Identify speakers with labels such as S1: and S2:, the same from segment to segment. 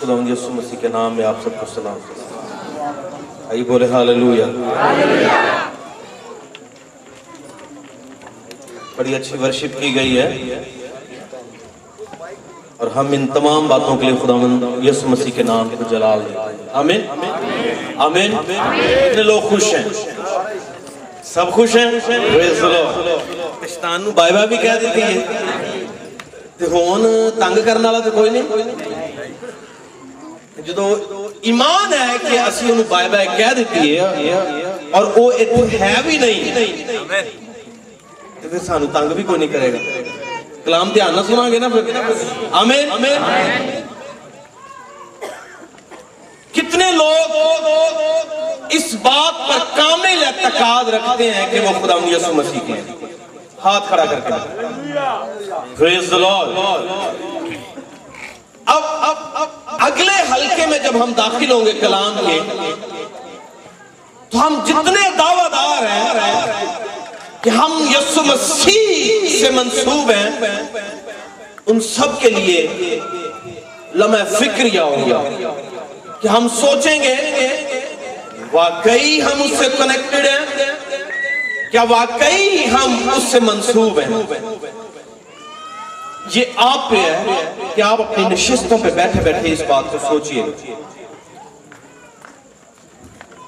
S1: خدا یسو مسیح کے نام میں آپ سب کو سلام۔ آئیے بولے ہاللویا بڑی اچھی ورشپ کی گئی ہے۔ اور ہم ان تمام باتوں کے لیے خدا یسو مسیح کے نام کو جلال دیتے ہیں۔ آمین۔ آمین۔ کتنے لوگ خوش ہیں۔ سب خوش ہیں؟ Praise the Lord. Bye bye بھی کہہ دیتی ہے۔ ہون تنگ کرنے والا تے کوئی نہیں۔ جدو ایمان ہے کہ اسی انہوں بائی بائی کہہ دیتی ہے اور وہ اتنے ہے بھی نہیں۔ تے پھر سانو تنگ بھی کوئی نہیں کرے گا۔ کلام دھیان نہ سنا گے نا پھر۔ آمین۔ کتنے لوگ اس بات پر کامل اعتقاد رکھتے ہیں کہ وہ خدا یسو مسیح کے ہیں۔ ہاتھ کھڑا کر کے۔ Praise the Lord. اب اب اگلے حلقے میں جب ہم داخل ہوں گے کلام کے، تو ہم جتنے دعویٰ دار ہیں کہ ہم یسو مسیح سے منسوب ہیں، ان سب کے لیے لمحہ فکریہ ہوگا کہ ہم سوچیں گے، واقعی ہم اس سے کنیکٹڈ ہیں کیا واقعی ہم اس سے منسوب ہیں یہ آپ پہ ہے کہ آپ اپنی نشستوں پہ بیٹھے بیٹھے اس بات کو سوچئے۔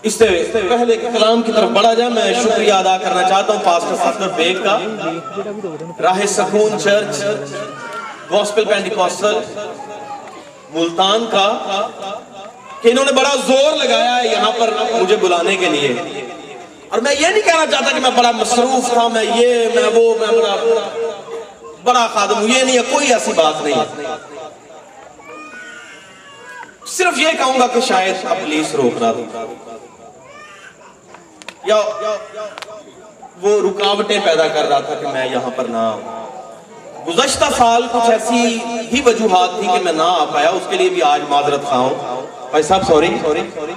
S1: اس سے پہلے کلام کی طرف بڑھا جائے، میں شکریہ ادا کرنا چاہتا ہوں پاسٹر فخر بیگ کا۔ راہ سکون چرچ گوسپل پینڈیکوسل ملتان کا۔ کہ انہوں نے بڑا زور لگایا ہے یہاں پر مجھے بلانے کے لیے۔ اور میں یہ نہیں کہنا چاہتا کہ میں بڑا مصروف تھا، میں یہ، میں وہ، میں بڑا بڑا خادم ہوں، یہ نہیں ہے، کوئی ایسی بات نہیں ہے۔ صرف یہ کہوں گا کہ شاید پولیس روک رہا تھا یا وہ رکاوٹیں پیدا کر رہا تھا کہ میں یہاں پر نہ آؤں۔ گزشتہ سال کچھ ایسی ہی وجوہات تھی کہ میں نہ آ پایا، اس کے لیے بھی آج معذرت خواہ ہوں۔ بھائی صاحب سوری سوری۔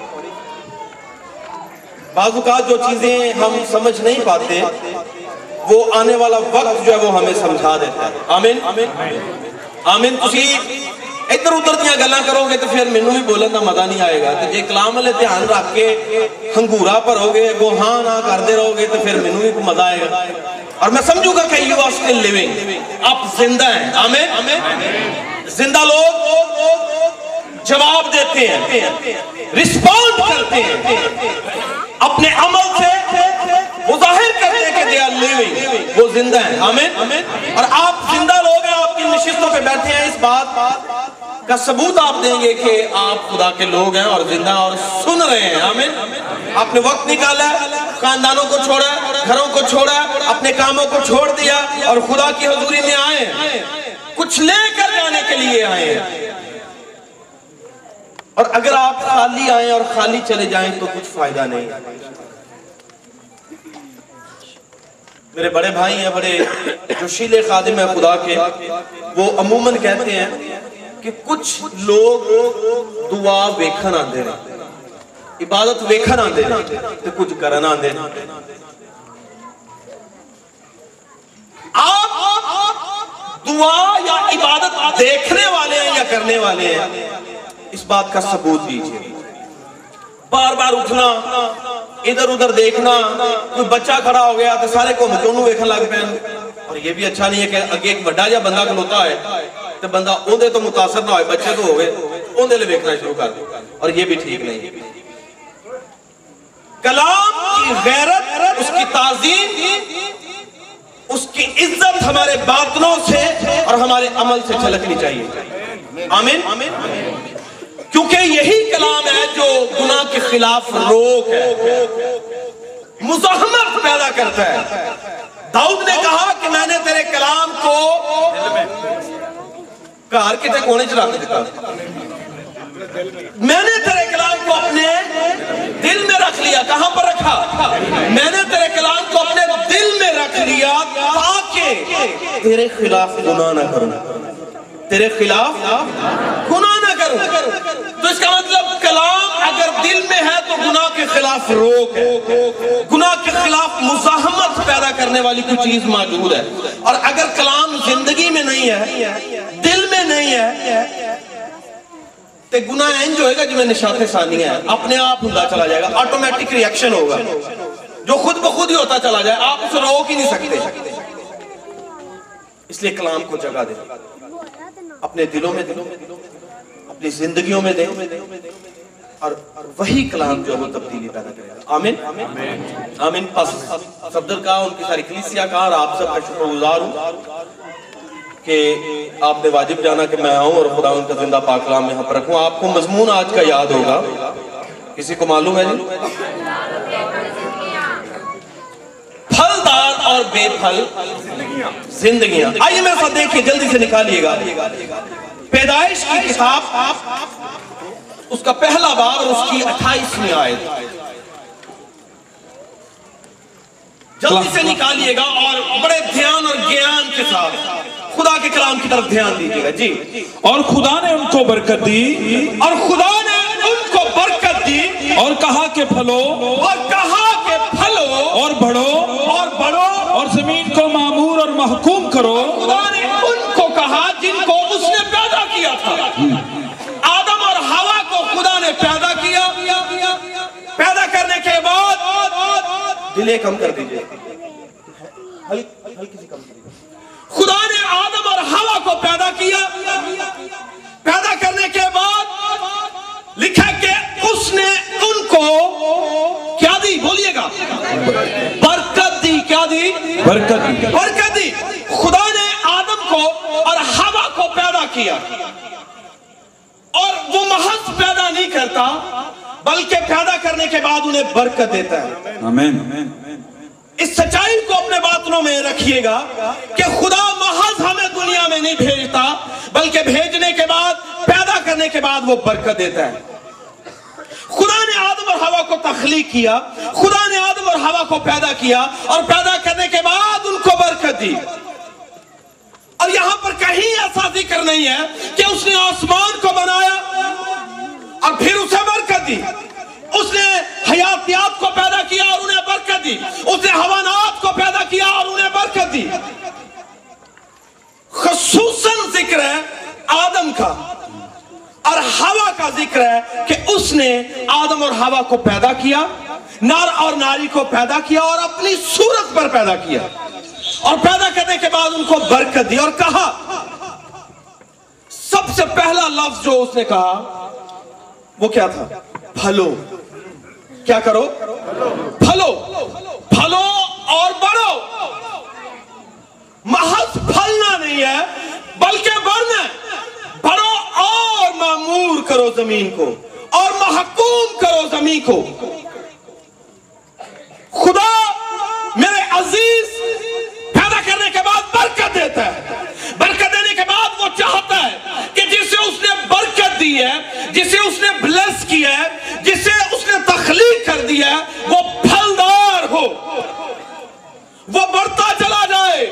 S1: بعض اوقات جو چیزیں ہم سمجھ نہیں پاتے وہ آنے والا وقت جو ہے وہ ہمیں سمجھا دیتا ہے۔ آمین۔ آمین۔ تسی ادھر ادھر دیا گلاں کرو گے تو پھر مینوں بھی بولن دا مزہ نہیں آئے گا۔ تے جے کلام والے دھیان رکھ کے ہنگورا بھرو گے گو ہاں نہ کردے رہو گے تو پھر مینوں بھی مزہ آئے گا۔ اور میں سمجھوں گا کہ یو آر سٹل لیونگ آپ زندہ ہیں۔ آمین۔ زندہ لوگ جواب دیتے ہیں۔ رسپونڈ کرتے ہیں۔ اپنے عمل سے وہ ظاہر کرتے ہیں کہ دے آر لیونگ۔ وہ زندہ ہیں۔ آمین۔ اور آپ زندہ لوگ ہیں، آپ کی نشستوں پہ بیٹھے ہیں۔ اس بات کا ثبوت آپ دیں گے کہ آپ خدا کے لوگ ہیں اور زندہ اور سن رہے ہیں۔ آمین۔ آپ نے وقت نکالا ہے خاندانوں کو چھوڑا، گھروں کو چھوڑا، اپنے کاموں کو چھوڑ دیا اور خدا کی حضوری میں آئے ہیں۔ کچھ لے کر جانے کے لیے آئے ہیں۔ اور اگر آپ خالی آئیں اور خالی چلے جائیں تو کچھ فائدہ نہیں۔ میرے بڑے بھائی ہیں، بڑے جوشیلے خادم ہیں خدا کے۔ وہ عموماً کہتے ہیں کہ کچھ لوگ دعا ویکھن آندے ہیں عبادت ویکھن آندے ہیں تو کچھ کرن آندے ہیں آپ دعا یا عبادت دیکھنے والے ہیں یا کرنے والے ہیں؟ اس بات کا ثبوت دیجیے۔ بار بار اٹھنا، ادھر ادھر دیکھنا، کوئی بچہ کھڑا ہو گیا تو سارے کو مچونوں ویکھن لگ پہ اور یہ بھی اچھا نہیں ہے کہ اگے ایک بڑا جا بندہ کھلوتا ہے تو بندہ اوندے تو متاثر نہ ہوئے، بچے تو ہوئے اوندے لے ویکھنا شروع کر دے اور یہ بھی ٹھیک نہیں۔ کلام کی غیرت، اس کی تعظیم، اس کی عزت ہمارے باطنوں سے اور ہمارے عمل سے چھلکنی چاہیے۔ آمین؟ کیونکہ یہی ہے جو گناہ کے خلاف روک ہے۔ مزاحمت پیدا کرتا ہے۔ داؤد نے کہا کہ میں نے تیرے کلام کو کار کتے کونے چلا کے دیتا۔ میں نے تیرے کلام کو اپنے دل میں رکھ لیا۔ کہاں پر رکھا؟ میں نے تیرے کلام کو اپنے دل میں رکھ لیا تاکہ تیرے خلاف گناہ نہ کروں۔ تیرے خلاف گناہ کروں تو اس کا مطلب کلام اگر دل میں ہے تو گناہ کے خلاف روک ہے گناہ کے خلاف مزاحمت پیدا کرنے والی کوئی چیز موجود ہے اور اگر کلام زندگی میں نہیں ہے دل میں نہیں ہے تے گناہ انج ہوئے گا جو میں نشاط ثانیہ ہے اپنے آپ ہندہ چلا جائے گا آٹومیٹک ریاکشن ہوگا جو خود بخود ہی ہوتا چلا جائے آپ اسے روک ہی نہیں سکتے اس لیے کلام کو جگہ دے اپنے دلوں میں دلوں میں اپنی زندگیوں میں دے اور وہی کلام جو وہ تبدیلی پیدا کرے گا۔ آمین۔ آمین۔ پس صدر کا ان کی ساری کلیسیا کا اور آپ سب کا شکر گزار ہوں کہ آپ نے واجب جانا کہ میں آؤں اور خدا ان کا زندہ پاک کلام یہاں پر رکھوں۔ آپ کو مضمون آج کا یاد ہوگا۔ کسی کو معلوم ہے جی؟ پھلدار اور بے پھل زندگیاں۔ آئیے میرے ساتھ دیکھیں جلدی سے نکالیے گا۔ پیدائش کی کتاب اس کا پہلا باب اور اس کی اٹھائیسویں آیت۔ جلدی سے نکالیے گا اور بڑے دھیان اور گیان کے ساتھ خدا کے کلام کی طرف دھیان دیجیے گا۔ جی۔
S2: اور خدا نے ان کو برکت دی
S1: اور خدا نے ان کو برکت دی
S2: اور کہا کہ پھلو
S1: اور کہا کہ پھلو
S2: اور بڑھو
S1: اور بڑھو
S2: اور زمین کو معمور اور محکوم کرو۔
S1: خدا نے ان کو کہا جن کو اس نے پیدا کیا تھا آدم اور ہوا کو خدا نے پیدا کیا پیدا کرنے کے بعد دلے کم کر دیجیے۔ خدا نے آدم اور ہوا کو پیدا کیا۔ پیدا کرنے کے بعد لکھا کہ اس نے ان کو کیا دی؟ بولیے گا۔ برکت دی۔ کیا دی؟
S2: برکت دی۔
S1: برکت دی۔ خدا نے آدم کو اور ہوا کو پیدا کیا۔ اور وہ محض پیدا نہیں کرتا بلکہ پیدا کرنے کے بعد انہیں برکت دیتا ہے۔
S2: آمین۔
S1: اس سچائی کو اپنے باطنوں میں رکھیے گا کہ خدا محض ہمیں دنیا میں نہیں بھیجتا بلکہ بھیجنے کے بعد پیدا کرنے کے بعد وہ برکت دیتا ہے۔ خدا نے آدم اور ہوا کو تخلیق کیا خدا نے آدم اور ہوا کو پیدا کیا اور پیدا کرنے کے بعد ان کو برکت دی۔ اور یہاں پر کہیں ایسا ذکر نہیں ہے کہ اس نے آسمان کو بنایا اور پھر اسے برکت دی۔ اس نے حیاتیات کو پیدا کیا اور انہیں برکت دی۔ اس نے حوانات کو پیدا کیا اور انہیں برکت دی۔ خصوصاً ذکر ہے آدم کا۔ اور ہوا کا ذکر ہے کہ اس نے آدم اور ہوا کو پیدا کیا نار اور ناری کو پیدا کیا اور اپنی صورت پر پیدا کیا۔ اور پیدا کرنے کے بعد ان کو برکت دی اور کہا، سب سے پہلا لفظ جو اس نے کہا وہ کیا تھا؟ پھلو۔ کیا کرو؟ پھلو۔ پھلو اور بڑھو۔ محض پھلنا نہیں ہے، بلکہ بڑھنا بڑھو اور معمور کرو زمین کو، اور محکوم کرو زمین کو۔ خدا میرے عزیز پیدا کرنے کے بعد برکت دیتا ہے۔ برکت دینے کے بعد وہ چاہتا ہے کہ جسے اس نے برکت دی ہے، جسے اس نے بلیس کیا ہے، جسے اس نے تخلیق کر دیا ہے، وہ پھلدار ہو۔ وہ بڑھتا چلا جائے۔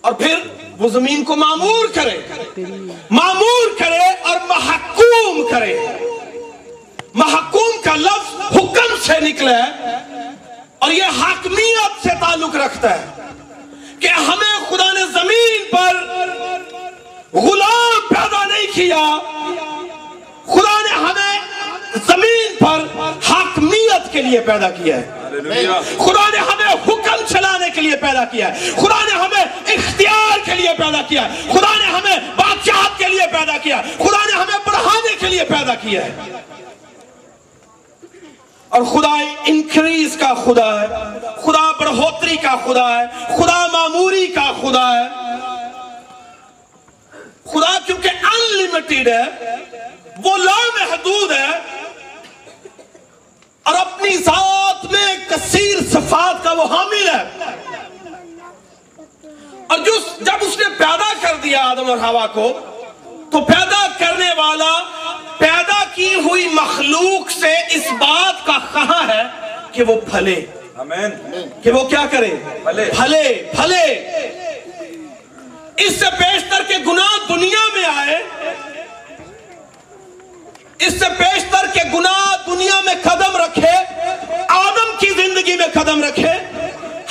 S1: اور پھر وہ زمین کو معمور کرے۔ معمور کرے اور محکوم کرے۔ محکوم کا لفظ حکم سے نکلا ہے اور یہ حاکمیت سے تعلق رکھتا ہے کہ ہمیں خدا نے زمین پر غلام پیدا نہیں کیا۔ خدا نے ہمیں زمین پر حاکمیت کے لیے پیدا کیا ہے۔ خدا نے ہمیں حکم چلانے کے لیے پیدا کیا ہے۔ خدا نے ہمیں اختیار کے لیے پیدا کیا ہے۔ خدا نے ہمیں بادشاہت کے لیے پیدا کیا ہے۔ خدا نے ہمیں بڑھانے کے لیے پیدا کیا ہے۔ اور خدا انکریز کا خدا ہے۔ خدا بڑھوتری کا خدا ہے۔ خدا معموری کا خدا ہے۔ خدا کیونکہ انلمیٹڈ ہے وہ لامحدود ہے اور اپنی ذات میں کثیر صفات کا وہ حامل ہے۔ اور جو جب اس نے پیدا کر دیا آدم اور ہوا کو تو پیدا کرنے والا پیدا کی ہوئی مخلوق سے اس بات کا کہاں ہے کہ وہ پھلے۔ کہ وہ کیا کرے؟ پھلے پھلے۔ اس سے پیشتر کے گناہ دنیا میں آئے، اس سے پیشتر کے گناہ دنیا میں قدم رکھے، آدم کی زندگی میں قدم رکھے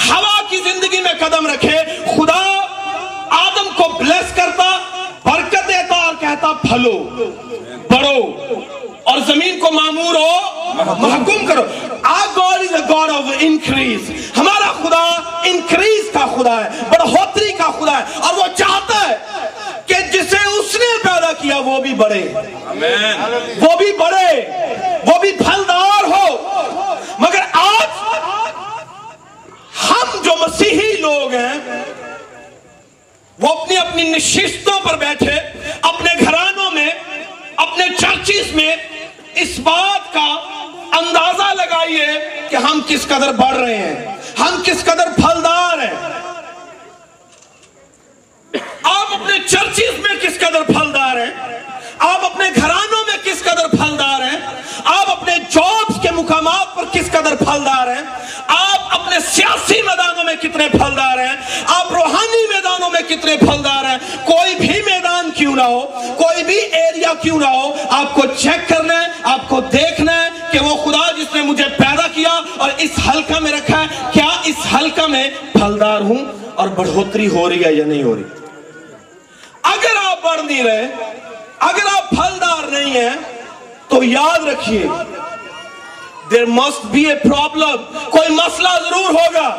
S1: ہوا کی زندگی میں قدم رکھے، خدا آدم کو بلیس کرتا، برکت دیتا اور کہتا، پھلو بڑھو اور زمین کو معمور ہو محکوم کرو۔ Our God is a God of increase ہمارا خدا انکریز کا خدا ہے بڑھوتری کا خدا ہے اور وہ چاہتا ہے کہ جسے اس نے پیدا کیا وہ بھی بڑھے۔ وہ بھی بڑھے وہ بھی پھلدار ہو۔ مگر آج ہم جو مسیحی لوگ ہیں وہ اپنی اپنی نشستوں پر بیٹھے اپنے گھرانوں میں اپنے چرچز میں اس بات کا اندازہ لگائیے کہ ہم کس قدر بڑھ رہے ہیں۔ ہم کس قدر پھلدار ہیں۔ آپ اپنے چرچز میں کس قدر پھلدار ہیں؟ آپ اپنے گھرانوں میں کس قدر پھلدار ہیں؟ آپ اپنے جابز کے مقامات پر کس قدر پھلدار ہیں؟ آپ اپنے سیاسی میدانوں میں کتنے پھلدار ہیں؟ آپ روحانی میدانوں میں کتنے پھلدار ہیں؟ کوئی بھی میدان کیوں نہ ہو، کوئی بھی ایریا کیوں نہ ہو، آپ کو چیک کرنا ہے، آپ کو دیکھنا ہے کہ وہ خدا جس نے مجھے پیدا کیا اور اس حلقہ میں رکھا ہے، کیا اس حلقہ میں پھلدار ہوں اور بڑھوتری ہو رہی ہے یا نہیں ہو رہی؟ اگر آپ بڑھ نہیں رہے، اگر آپ پھلدار نہیں ہیں، تو یاد رکھیے there must be a problem کوئی مسئلہ ضرور ہوگا۔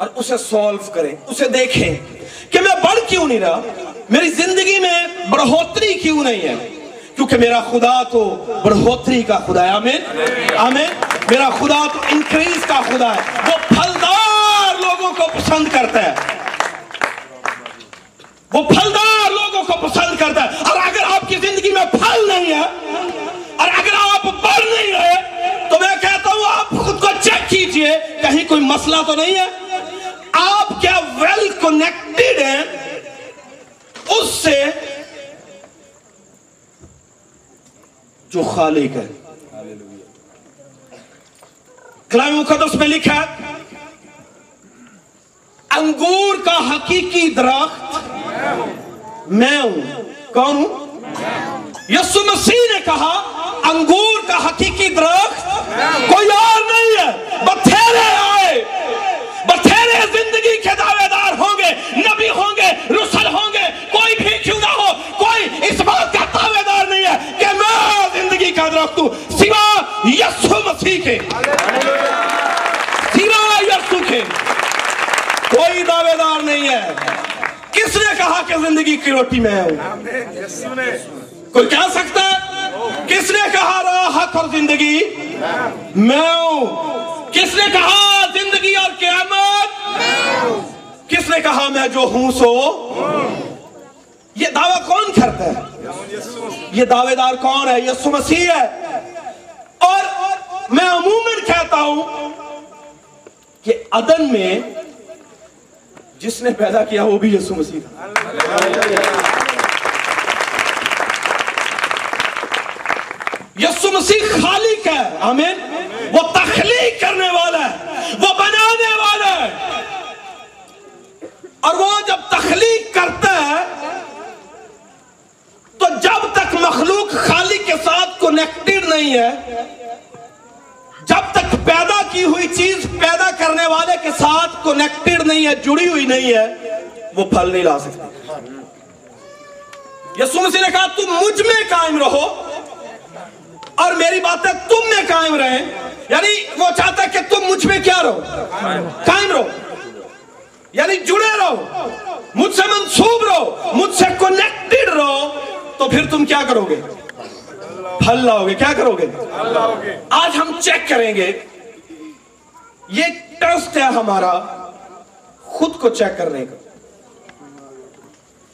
S1: اور اسے سولو کریں، اسے دیکھیں کہ میں بڑھ کیوں نہیں رہا؟ میری زندگی میں بڑھوتری کیوں نہیں ہے؟ کیونکہ میرا خدا تو بڑھوتری کا خدا ہے، آمین؟ آمین؟ میرا خدا تو انکریز کا خدا ہے، وہ پھلدار لوگوں کو پسند کرتا ہے۔ وہ پھلدار لوگوں کو پسند کرتا ہے۔ اور اگر آپ کی زندگی میں پھل نہیں ہے، اور اگر آپ بڑھ نہیں رہے، تو میں کہتا ہوں آپ خود کو چیک کیجیے، کہیں کوئی مسئلہ تو نہیں ہے؟ آپ کیا ویل کنیکٹڈ ہیں؟ اس سے جو خالق ہے۔ کلام مقدس میں لکھا ہے، انگور کا حقیقی درخت میں ہوں۔ کون ہوں؟ یسو مسیح نے کہا، انگور کا حقیقی درخت کوئی اور نہیں ہے، بتھیرے آئے بتھیرے زندگی کے دعوے دار ہوں گے نبی ہوں گے، رسل ہوں گے، کوئی بھی کیوں نہ ہو، کوئی اس بات کا دعوے دار نہیں ہے کہ میں زندگی کا درخت ہوں سوا یسو مسیح کے۔ سوا یسو کے۔ کوئی دعوے دار نہیں ہے۔ کس نے کہا کہ زندگی کی روٹی میں ہوں؟ کوئی کہہ سکتا ہے؟ کس نے کہا راہ حق اور زندگی میں ہوں؟ کس نے کہا زندگی کس نے کہا میں جو ہوں سو؟ یہ دعویٰ کون کرتا ہے؟ یہ دعوے دار کون ہے؟ یسو مسیح ہے۔ اور میں عموماً کہتا ہوں کہ عدن میں جس نے پیدا کیا وہ بھی یسو مسیح تھا۔ یسو مسیح خالق ہے۔ آمین۔ وہ تخلیق کرنے والا ہے۔ وہ بنانے والا ہے اور وہ جب تخلیق کرتا ہے، تو جب تک مخلوق خالق کے ساتھ کنیکٹڈ نہیں ہے، جب تک پیدا کی ہوئی چیز پیدا کرنے والے کے ساتھ کنیکٹڈ نہیں ہے، جڑی ہوئی نہیں ہے، وہ پھل نہیں لا سکتی۔ یسوع مسیح نے کہا، تم مجھ میں قائم رہو اور میری باتیں تم میں قائم رہیں یعنی وہ چاہتا ہے کہ تم مجھ میں کیا رہو؟ قائم رہو۔ یعنی جڑے رہو، مجھ سے منسوب رہو، مجھ سے کنیکٹڈ رہو، تو پھر تم کیا کرو گے؟ پھل لاؤ گے، کیا کرو گے؟ آج ہم چیک کریں گے، یہ ٹرسٹ ہے ہمارا خود کو چیک کرنے کا،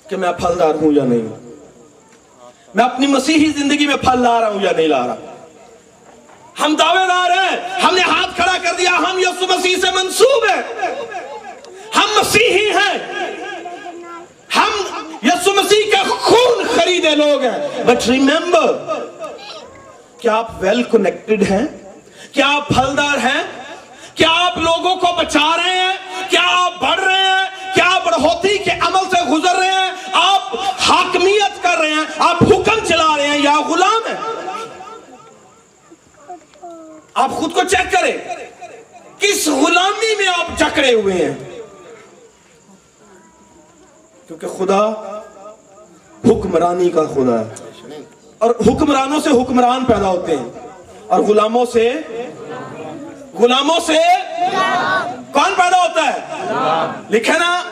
S1: کہ میں پھلدار ہوں یا نہیں۔ ہوں میں اپنی مسیحی زندگی میں پھل لا رہا ہوں یا نہیں لا رہا۔ ہم دعوے دار ہیں، ہم نے ہاتھ کھڑا کر دیا، ہم یسو مسیح سے منسوب ہیں۔ ہم مسیحی ہیں۔ ہم یسو مسیح کا خون خریدے لوگ ہیں۔ بٹ ریمبر کیا آپ ویل کنیکٹڈ ہیں؟ کیا آپ پھلدار ہیں؟ کیا آپ لوگوں کو بچا رہے ہیں؟ کیا آپ بڑھ رہے ہیں؟ کیا آپ بڑھوتی کے عمل سے گزر رہے ہیں؟ آپ حاکمیت کر رہے ہیں؟ آپ حکم چلا رہے ہیں یا غلام ہیں؟ آپ خود کو چیک کریں۔ کس غلامی میں آپ جکڑے ہوئے ہیں؟ کیونکہ خدا حکمرانی کا خدا ہے۔ اور حکمرانوں سے حکمران پیدا ہوتے ہیں۔ اور غلاموں سے غلاموں سے کون پیدا ہوتا ہے؟ لکھے نا۔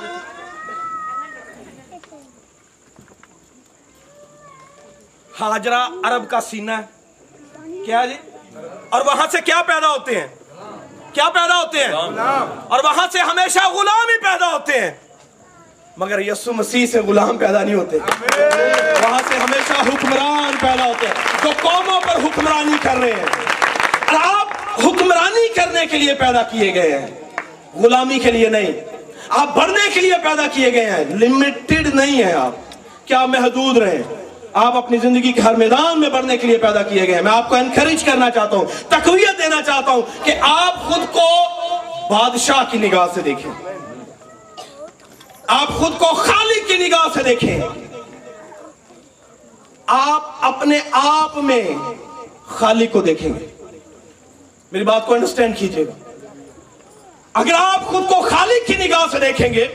S1: ہاجرہ عرب کا سینہ ہے۔ کیا جی؟ اور وہاں سے کیا پیدا ہوتے ہیں؟ کیا پیدا ہوتے ہیں؟ اور وہاں سے ہمیشہ غلام ہی پیدا ہوتے ہیں۔ مگر یسو مسیح سے غلام پیدا نہیں ہوتے۔ وہاں سے ہمیشہ حکمران پیدا ہوتے ہیں۔ جو قوموں پر حکمرانی کر رہے ہیں اور آپ حکمرانی کرنے کے لیے پیدا کیے گئے ہیں۔ غلامی کے لیے نہیں آپ بڑھنے کے لیے پیدا کیے گئے ہیں۔ لمیٹڈ نہیں ہیں آپ۔ کیا محدود رہیں۔ آپ اپنی زندگی کے ہر میدان میں بڑھنے کے لیے پیدا کیے گئے ہیں۔ میں آپ کو انکریج کرنا چاہتا ہوں تقویت دینا چاہتا ہوں کہ آپ خود کو بادشاہ کی نگاہ سے دیکھیں۔ آپ خود کو خالق کی نگاہ سے دیکھیں۔ آپ اپنے آپ میں خالق کو دیکھیں۔ گے میری بات کو انڈرسٹینڈ کیجیے گا اگر آپ خود کو خالق کی نگاہ سے دیکھیں گے،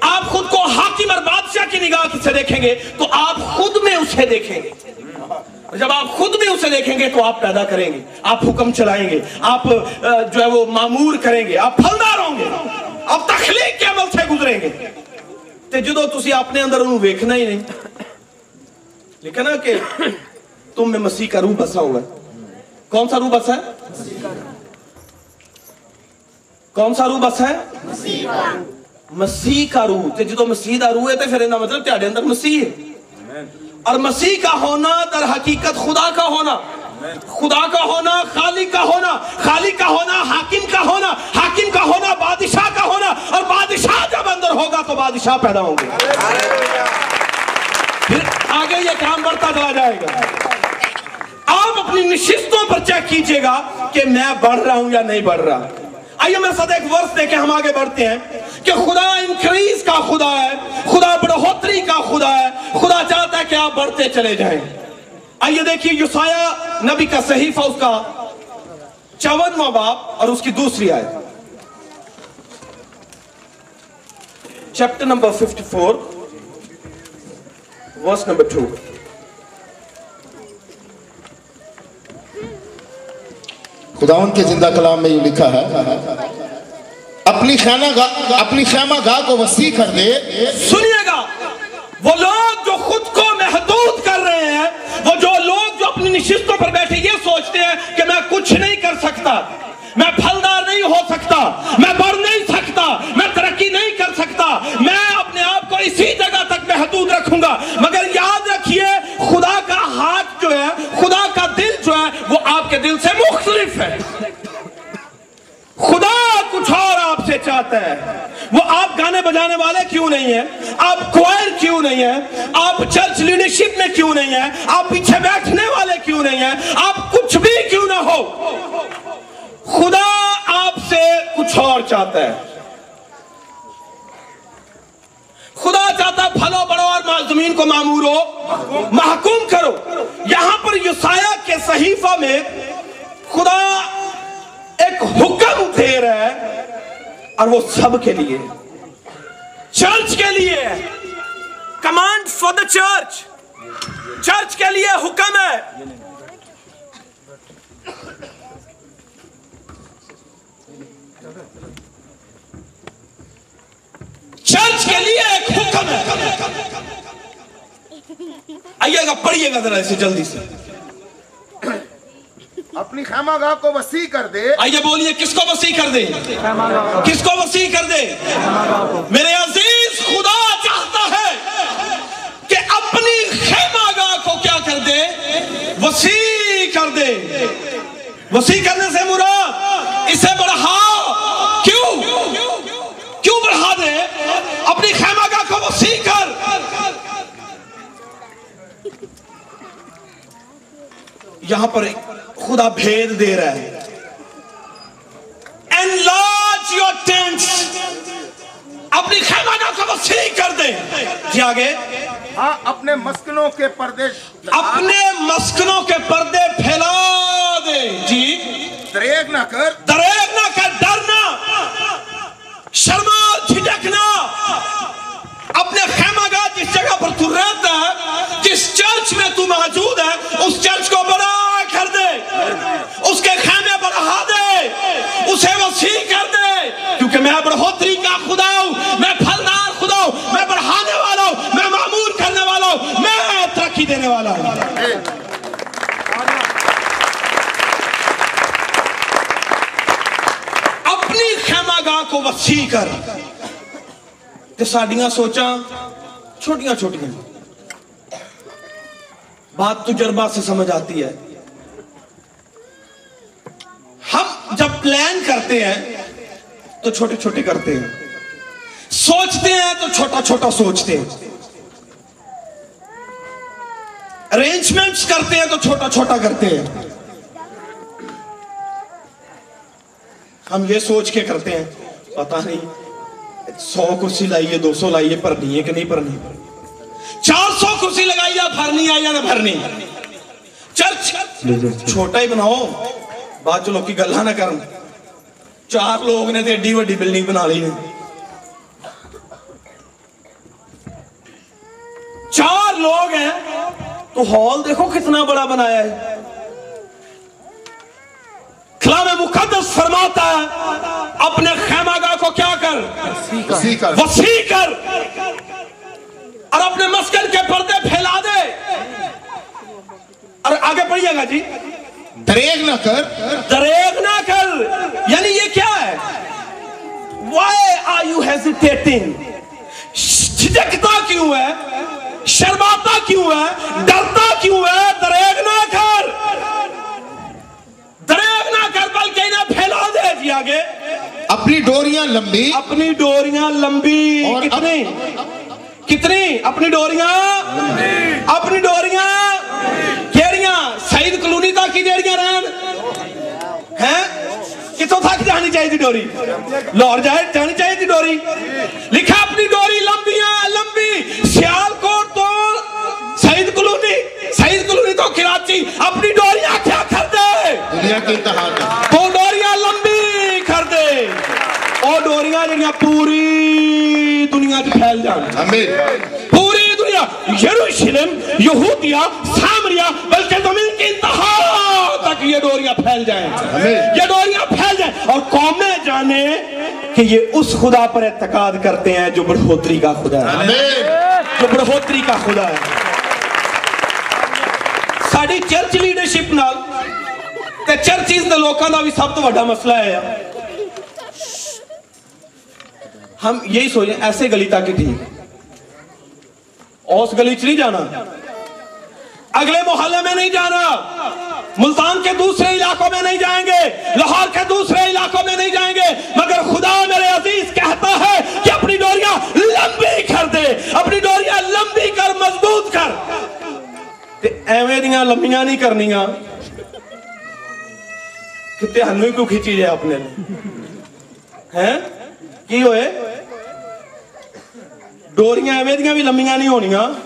S1: آپ خود کو حاکم اور بادشاہ کی نگاہ سے دیکھیں گے، تو آپ خود میں اسے دیکھیں گے۔ جب آپ خود میں اسے دیکھیں گے، تو آپ پیدا کریں گے، آپ حکم چلائیں گے، آپ جو ہے وہ معمور کریں گے، آپ پھلدار ہوں گے، آپ تخلیق کے عمل سے گزریں گے۔ تے جدو تسی اپنے اندر انہوں ویکھنا ہی نہیں لیکن نا کہ تم میں مسیح کا روح بسا ہوا ہے کون سا روح بسا ہے کون سا روح بسا ہے مسیح کا روح تے جدو مسیح دا روح ہے تے پھر انہا مطلب تیارے اندر مسیح ہے اور مسیح کا ہونا در حقیقت خدا کا ہونا خدا کا ہونا خالق کا ہونا خالق کا ہونا، حاکم کا ہونا، حاکم کا ہونا، بادشاہ کا ہونا، اور بادشاہ جب اندر ہوگا تو بادشاہ پیدا ہوں گے۔ پھر آگے یہ کام بڑھتا چلا جائے گا۔ آپ اپنی نشستوں پر چیک کیجیے گا کہ میں بڑھ رہا ہوں یا نہیں بڑھ رہا۔ آئیے میرے ساتھ ایک ورس دے کے ہم آگے بڑھتے ہیں کہ خدا انکریز کا خدا ہے، خدا بڑھوتری کا خدا ہے، خدا چاہتا ہے کہ آپ بڑھتے چلے جائیں۔ آئیے دیکھیے یسایہ نبی کا صحیفہ اس کا چونواں باپ اور اس کی دوسری آیت۔ چیپٹر نمبر 54 ورس نمبر 2
S3: خداون کے زندہ کلام میں یہ لکھا ہے اپنی خیمہ گاہ اپنی خیمہ گاہ کو وسیع کر دے۔
S1: سنیے گا وہ لوگ جو خود کو محدود کر رہے ہیں وہ جو نشستوں پر بیٹھے یہ سوچتے ہیں کہ میں کچھ نہیں کر سکتا۔ میں پھلدار نہیں ہو سکتا۔ میں بڑھ نہیں سکتا۔ میں ترقی نہیں کر سکتا۔ میں اپنے آپ کو اسی جگہ تک محدود رکھوں گا۔ مگر یاد رکھیے، خدا کا ہاتھ جو ہے، خدا کا دل جو ہے، وہ آپ کے دل سے مختلف ہے۔ خدا کچھ اور آپ سے چاہتا ہے۔ وہ آپ گانے بجانے والے کیوں نہیں ہیں؟ آپ کوائر کیوں نہیں ہیں؟ آپ چرچ لیڈرشپ میں کیوں نہیں ہیں؟ آپ پیچھے بیٹھنے والے کیوں نہیں ہیں؟ آپ کچھ بھی کیوں نہ ہو۔ خدا آپ سے کچھ اور چاہتا ہے۔ خدا چاہتا ہے پھلو بڑھو اور زمین کو معمور ہو۔ محکوم کرو۔ یہاں پر یسایہ کے صحیفہ میں خدا ایک حکم دے رہا ہے اور وہ سب کے لیے۔ چرچ کے لیے۔ Command for the church. Church کے لیے حکم ہے۔ چرچ کے لیے ایک حکم ہے۔ آئیے گا، پڑھیے گا ذرا اسے جلدی سے۔
S3: اپنی خیمہ گاہ کو وسیع کر دے۔
S1: آئیے بولیے، کس کو وسیع کر دے؟ کس کو وسیع کر دے؟ میرے عزیز، خدا چاہتا ہے کہ اپنی خیمہ گاہ کو کیا کر دے؟ وسیع کر دے۔ وسیع کرنے سے مراد اسے بڑھاؤ۔ کیوں؟ کیوں بڑھا دے؟ اپنی خیمہ گاہ کو وسیع کر۔ یہاں پر ایک خدا بھید دے رہا ہے۔ Enlarge your tents اپنی خیمانوں کو وسیع کر دیں جی کیا آگے۔
S3: ہاں اپنے مسکنوں کے پردے
S1: اپنے مسکنوں کے پردے پھیلا دیں جی۔
S3: دریگ نہ کر۔
S1: دریگ نہ کر ڈرنا شرما جھٹکنا اپنے خیمہ گا جس جگہ پر تو رہتا ہے جس چرچ میں تو موجود ہے اس چرچ کو بڑا اس کے کھانے بڑھا دے، اسے وسیع کر دے۔ کیونکہ میں بڑھوتری کا خدا ہوں، میں پھلدار خدا ہوں، میں بڑھانے والا ہوں، میں معمول کرنے والا ہوں، میں ترقی دینے والا ہوں۔ اپنی خیمہ گاہ کو وسیع کر۔ کہ ساڑیاں سوچا چھوٹیاں چھوٹیاں۔ بات تجربہ سے سمجھ آتی ہے۔ ہم جب
S3: پلان کرتے
S1: ہیں تو چھوٹے چھوٹے کرتے ہیں۔ سوچتے ہیں تو چھوٹا چھوٹا سوچتے ہیں۔
S3: ارینجمنٹس کرتے ہیں
S1: تو چھوٹا چھوٹا کرتے ہیں۔ ہم یہ سوچ کے کرتے ہیں پتا نہیں سو کرسی لائیے دو سو لائیے بھرنی ہے کہ نہیں بھرنی چار سو کرسی لگائیے بھرنی آئی یا نہ
S3: بھرنی چرچ جی،
S1: جی، جی۔ چھوٹا
S3: ہی
S1: بناؤ۔ بات چلو کی گلہ نہ ਕਰਨ। چار لوگ نے ਤੇ وڈی ਵੱਡੀ بنا لی ਲਈ چار لوگ ہیں تو ہال دیکھو کتنا بڑا بنایا ہے کلام مقدس فرماتا ہے اپنے خیمہ گاہ کو کیا کر وسیع کر اور اپنے مسکن کے پردے پھیلا
S3: دے اور آگے پڑھیے
S1: گا جی دریغ نہ کر۔ دریغ نہ کر۔ یعنی یہ کیا ہے؟ Why
S3: are
S1: you hesitating? جھجکتا کیوں ہے؟ شرماتا کیوں ہے؟ ڈرتا کیوں ہے؟ دریغ نہ کر۔
S3: دریغ
S1: نہ کر بلکہ انہیں پھیلا دے جی آگے۔ اپنی ڈوریاں لمبی۔ اپنی ڈوریاں لمبی۔ کتنی؟ کتنی؟ اپنی ڈوریاں۔ اپنی ڈوریاں۔
S3: تھکی
S1: ڈیڑیاں رہن ہیں؟ کتوں تھک جانی چاہیے تھی ڈوری؟ لاہور جائے جانی چاہیے تھی ڈوری؟ لکھا اپنی ڈوری لمبیاں لمبی سیال کوٹ تو سعید کلونی سعید کلونی تو کراچی اپنی ڈوریاں کیا کر دے؟ دنیا کی انتہا تو ڈوریاں لمبی کر دے۔ اور ڈوریاں جڑیاں پوری دنیا چ پھیل جان۔ امین پوری دنیا یروشلم یہودیہ سامریا بلکہ زمین کی انتہا۔ تاکہ یہ ڈوریاں پھیل جائیں۔ یہ ڈوریاں پھیل جائیں۔ اور قومیں جانے کہ یہ اس خدا پر اعتقاد کرتے ہیں جو بڑھوتری کا خدا ہے۔ جو بڑھوتری کا خدا ہے۔ ساری چرچ لیڈرشپ نال تے چرچز دے لوکاں دا بھی سب تو بڑا مسئلہ ہے۔ ہم یہی سوچیں ایسے گلی تاکہ ٹھیک۔ اس گلی چ نہیں جانا۔ اگلے محلے میں نہیں جانا۔ ملتان کے دوسرے علاقوں میں نہیں جائیں گے، لاہور کے دوسرے علاقوں میں نہیں جائیں گے، مگر خدا میرے عزیز کہتا ہے کہ اپنی ڈوریاں لمبی کر دے، اپنی ڈوریاں لمبی کر، مضبوط کر۔ ایویں دیاں لمبیاں نہیں کرنیا کہ ہنوی کو کھینچی جائے اپنے لیے ہیں؟ کی ہوئے؟ ڈوریاں ایویں دیاں
S3: بھی لمبیاں
S1: نہیں ہونیاں۔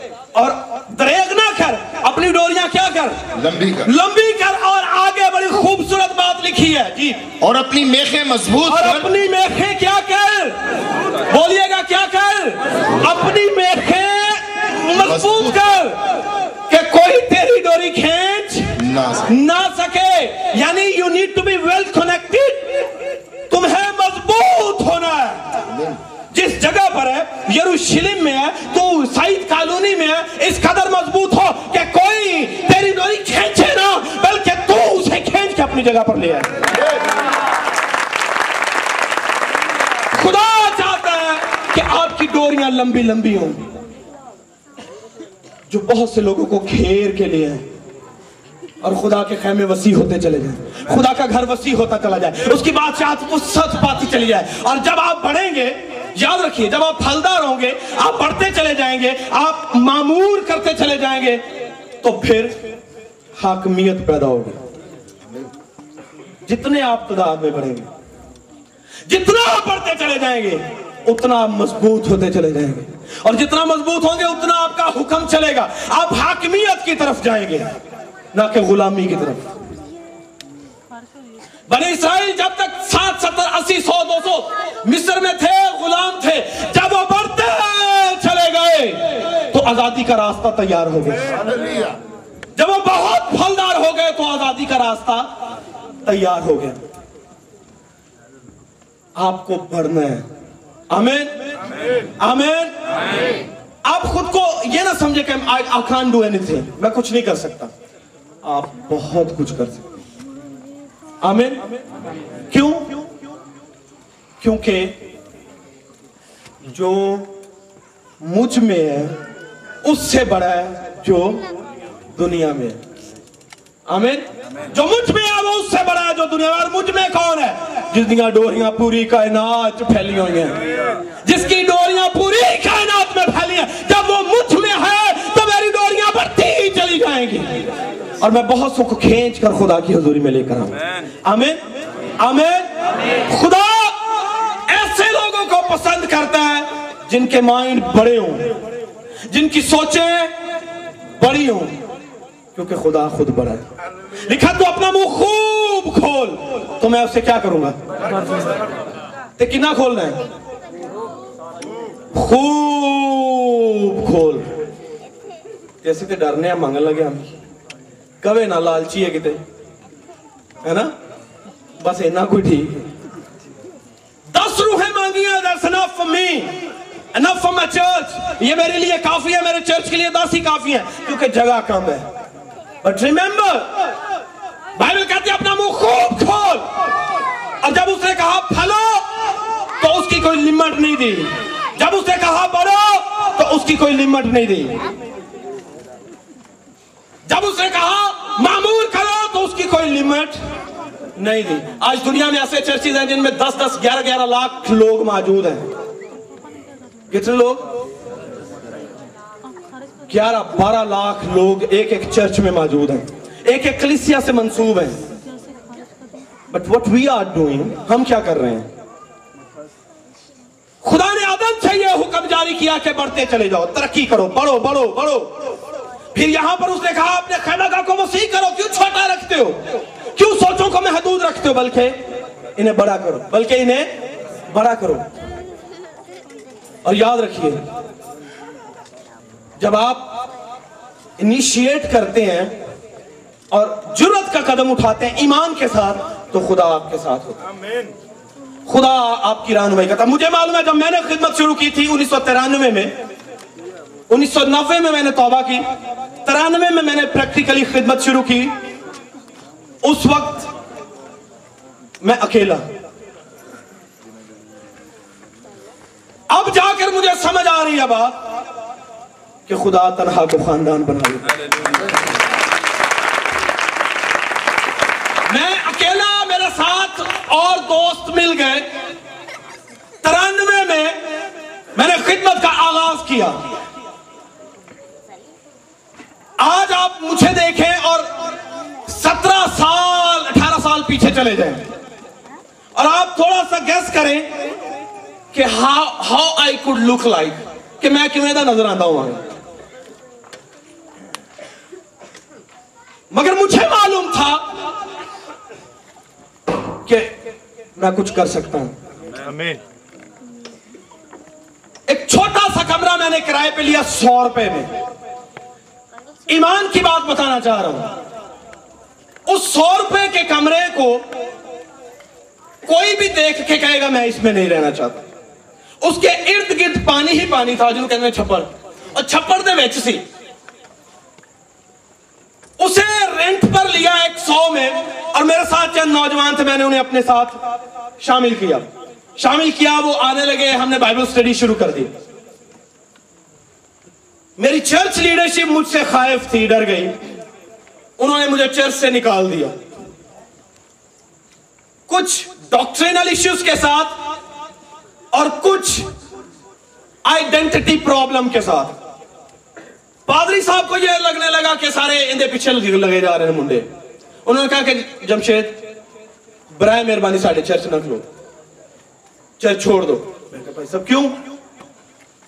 S1: اور دریغ نہ کر اپنی ڈوریاں کیا کر؟
S3: لمبی کر۔ لمبی کر
S1: اور
S3: آگے
S1: بڑی خوبصورت بات لکھی ہے۔ جی۔ اور اپنی میخیں مضبوط اور اپنی میخیں کیا کر؟ بولیے
S3: گا
S1: کیا کر؟ اپنی میخیں مضبوط کر کہ کوئی تیری ڈوری کھینچ نہ سکے۔ یعنی you need to be well connected یروشلم میں ہے تو سعید کالونی میں ہے اس قدر مضبوط ہو کہ کوئی تیری ڈوری کھینچے نہ، بلکہ تو اسے کھینچ کے اپنی جگہ پر لے آئے۔ خدا چاہتا ہے کہ آپ کی ڈوریاں لمبی لمبی ہوں۔ جو بہت سے لوگوں کو گھیر کے لیے ہیں اور خدا کے خیمے وسیع ہوتے چلے جائیں۔ خدا کا گھر وسیع ہوتا چلا جائے۔ اس کی بادشاہ وسعت پاتی چلی جائے اور جب آپ بڑھیں گے یاد رکھیے، جب آپ پھلدار ہوں گے، آپ بڑھتے چلے جائیں گے، آپ معمور کرتے چلے جائیں گے، تو پھر حاکمیت پیدا ہوگی۔ جتنے آپ تعداد میں بڑھیں گے، جتنا آپ بڑھتے چلے جائیں گے، اتنا آپ مضبوط ہوتے چلے جائیں گے۔ اور جتنا مضبوط ہوں گے، اتنا آپ کا حکم چلے گا۔ آپ حاکمیت کی طرف جائیں گے، نہ کہ غلامی کی طرف۔ بنی اسرائیل جب تک سات ستر اسی سو دو سو مصر میں تھے، غلام تھے، جب وہ بڑھتے چلے گئے، تو آزادی کا راستہ تیار ہو گیا۔ جب وہ بہت پھلدار ہو گئے، تو آزادی کا راستہ تیار ہو گیا۔ آپ کو بڑھنا ہے۔ آمین۔ آمین۔ آپ خود کو یہ نہ سمجھے کہ میں کچھ نہیں کر سکتا۔ آپ بہت کچھ کر سکتے آمین؟ کیوں؟ کیونکہ جو مجھ میں ہے، اس سے بڑا ہے جو دنیا میں ہے۔ آمین؟ جو مجھ میں ہے، وہ اس سے بڑا ہے جو دنیا میں اور مجھ میں کون ہے؟ جس دیا ڈوریاں پوری کائنات پھیلی ہوئی ہیں۔ جس کی اور میں بہت سو کو کھینچ کر خدا کی حضوری میں لے کر آؤں۔ آمین۔ آمین۔ خدا ایسے لوگوں کو پسند کرتا ہے جن کے مائنڈ بڑے ہوں۔ جن کی سوچیں بڑی ہوں۔ کیونکہ خدا خود بڑا ہے۔ لکھا تو اپنا منہ خوب کھول۔ تو میں اسے کیا کروں گا؟ کتنا کھول ہے خوب کھول۔ جیسے تو ڈرنے ہم منگل لگے ہم۔ کبھی نہ لالچی ہے کتے ہے نا بس اینا کوئی ٹھیک ہے دس روحیں مانگیاں دس enough for me enough for یہ میرے لیے کافی ہے میرے چرچ کے لیے دس ہی کافی ہے کیونکہ جگہ کم ہے but remember بائبل کہتے ہیں اپنا منہ خوب کھول اور جب اس نے کہا پھلو تو اس کی کوئی لمٹ نہیں دی جب اس نے کہا بڑھو تو اس کی کوئی لمٹ نہیں دی جب اس نے کہا معمول کرو تو اس کی کوئی لیمٹ نہیں دی آج دنیا میں ایسے چرچز ہیں جن میں دس دس، گیارہ گیارہ لاکھ لوگ موجود ہیں۔ کتنے لوگ؟ گیارہ، بارہ لاکھ لوگ ایک ایک چرچ میں موجود ہیں۔ ایک ایک کلیسیا سے منسوب ہیں۔ But what we are doing ہم کیا کر رہے ہیں؟ خدا نے آدم سے یہ حکم جاری کیا کہ بڑھتے چلے جاؤ، ترقی کرو، بڑھو بڑھو بڑھو۔ پھر یہاں پر اس نے کہا اپنے خانہ کو وسیع کرو کیوں چھوٹا رکھتے ہو؟ کیوں سوچوں کو میں حدود رکھتے ہو؟ بلکہ انہیں بڑا کرو بلکہ انہیں بڑا کرو۔ اور یاد رکھیے جب آپ انیشیٹ کرتے ہیں اور جرت کا قدم اٹھاتے ہیں ایمان کے ساتھ تو خدا آپ کے ساتھ ہوتا ہے۔ خدا آپ کی رہنمائی کرتا مجھے معلوم ہے جب میں نے خدمت شروع کی تھی انیس سو ترانوے میں انیس سو نوے میں میں نے توبہ کی۔ ترانوے میں میں نے پریکٹیکلی خدمت شروع کی۔ اس وقت میں اکیلا۔ اب جا کر مجھے سمجھ آ رہی ہے بات کہ خدا تنہا کو خاندان بنا لیتا میں اکیلا، میرے ساتھ اور دوست مل گئے۔ ترانوے میں میں نے خدمت کا آغاز کیا۔ آج آپ مجھے دیکھیں اور سترہ سال اٹھارہ سال پیچھے چلے جائیں۔ اور آپ تھوڑا سا گیس کریں کہ how how I could look like کہ میں کیوں دا نظر آتا ہوں مگر مجھے معلوم تھا کہ میں کچھ کر سکتا ہوں۔ آمین۔ ایک چھوٹا سا کمرہ میں نے کرائے پہ لیا سو روپے میں۔ ایمان کی بات بتانا چاہ رہا ہوں۔ اس سو روپے کے کمرے کو کوئی بھی دیکھ کے کہے گا میں اس میں نہیں رہنا چاہتا۔ اس کے ارد گرد پانی ہی پانی تھا جن کہتے ہیں چھپر۔ اور چھپر دے ویچ سی۔ اسے رینٹ پر لیا ایک سو میں اور میرے ساتھ چند نوجوان تھے، میں نے انہیں اپنے ساتھ شامل کیا۔ شامل کیا، وہ آنے لگے، ہم نے بائبل سٹیڈی شروع کر دی۔ میری چرچ لیڈرشپ مجھ سے خائف تھی، ڈر گئی۔ انہوں نے مجھے چرچ سے نکال دیا۔ کچھ ڈاکٹرینل ایشوز کے ساتھ اور کچھ آئیڈینٹی پرابلم کے ساتھ۔ پادری صاحب کو یہ لگنے لگا کہ سارے اندے پیچھے لگے جا رہے ہیں منڈے۔ انہوں نے کہا کہ جمشید، برائے مہربانی ساڑھے چرچ نہ کھلو۔ چرچ چھوڑ دو۔ میں کہا، بھائی سب کیوں؟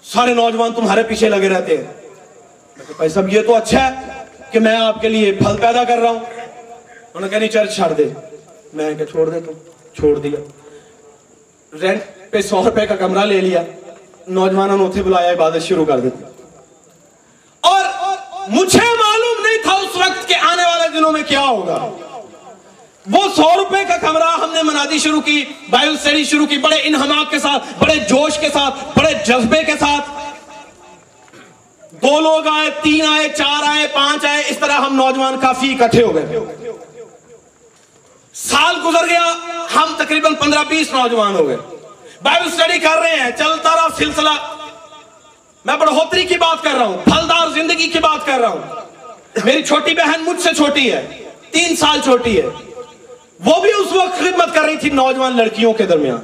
S1: سارے نوجوان تمہارے پیچھے لگے رہتے ہیں۔ بھائی صاحب، یہ تو اچھا ہے کہ میں آپ کے لیے پھل پیدا کر رہا ہوں۔ انہوں نے کہا، نہیں چرچ چھڑ دے۔ میں کہا، چھوڑ دے تو۔ چھوڑ دیا۔ رینٹ پہ سو روپے کا کمرہ لے لیا۔ نوجوانوں نے اتنے بلایا، عبادت شروع کر دیتی۔ اور مجھے معلوم نہیں تھا اس وقت کے آنے والے دنوں میں کیا ہوگا۔ وہ سو روپے کا کمرہ ہم نے منادی شروع کی بائبل اسٹڈی شروع کی، بڑے انہماک کے ساتھ، بڑے جوش کے ساتھ، بڑے جذبے کے ساتھ۔ دو لوگ آئے، تین آئے، چار آئے، پانچ آئے، اس طرح ہم نوجوان کافی اکٹھے ہو گئے۔ سال گزر گیا، ہم تقریباً پندرہ بیس نوجوان ہو گئے۔ بائبل سٹڈی کر رہے ہیں، چلتا رہا سلسلہ۔ میں بڑھوتری کی بات کر رہا ہوں، پھلدار زندگی کی بات کر رہا ہوں۔ میری چھوٹی بہن مجھ سے چھوٹی ہے، تین سال چھوٹی ہے۔ وہ بھی اس وقت خدمت کر رہی تھی نوجوان لڑکیوں کے درمیان۔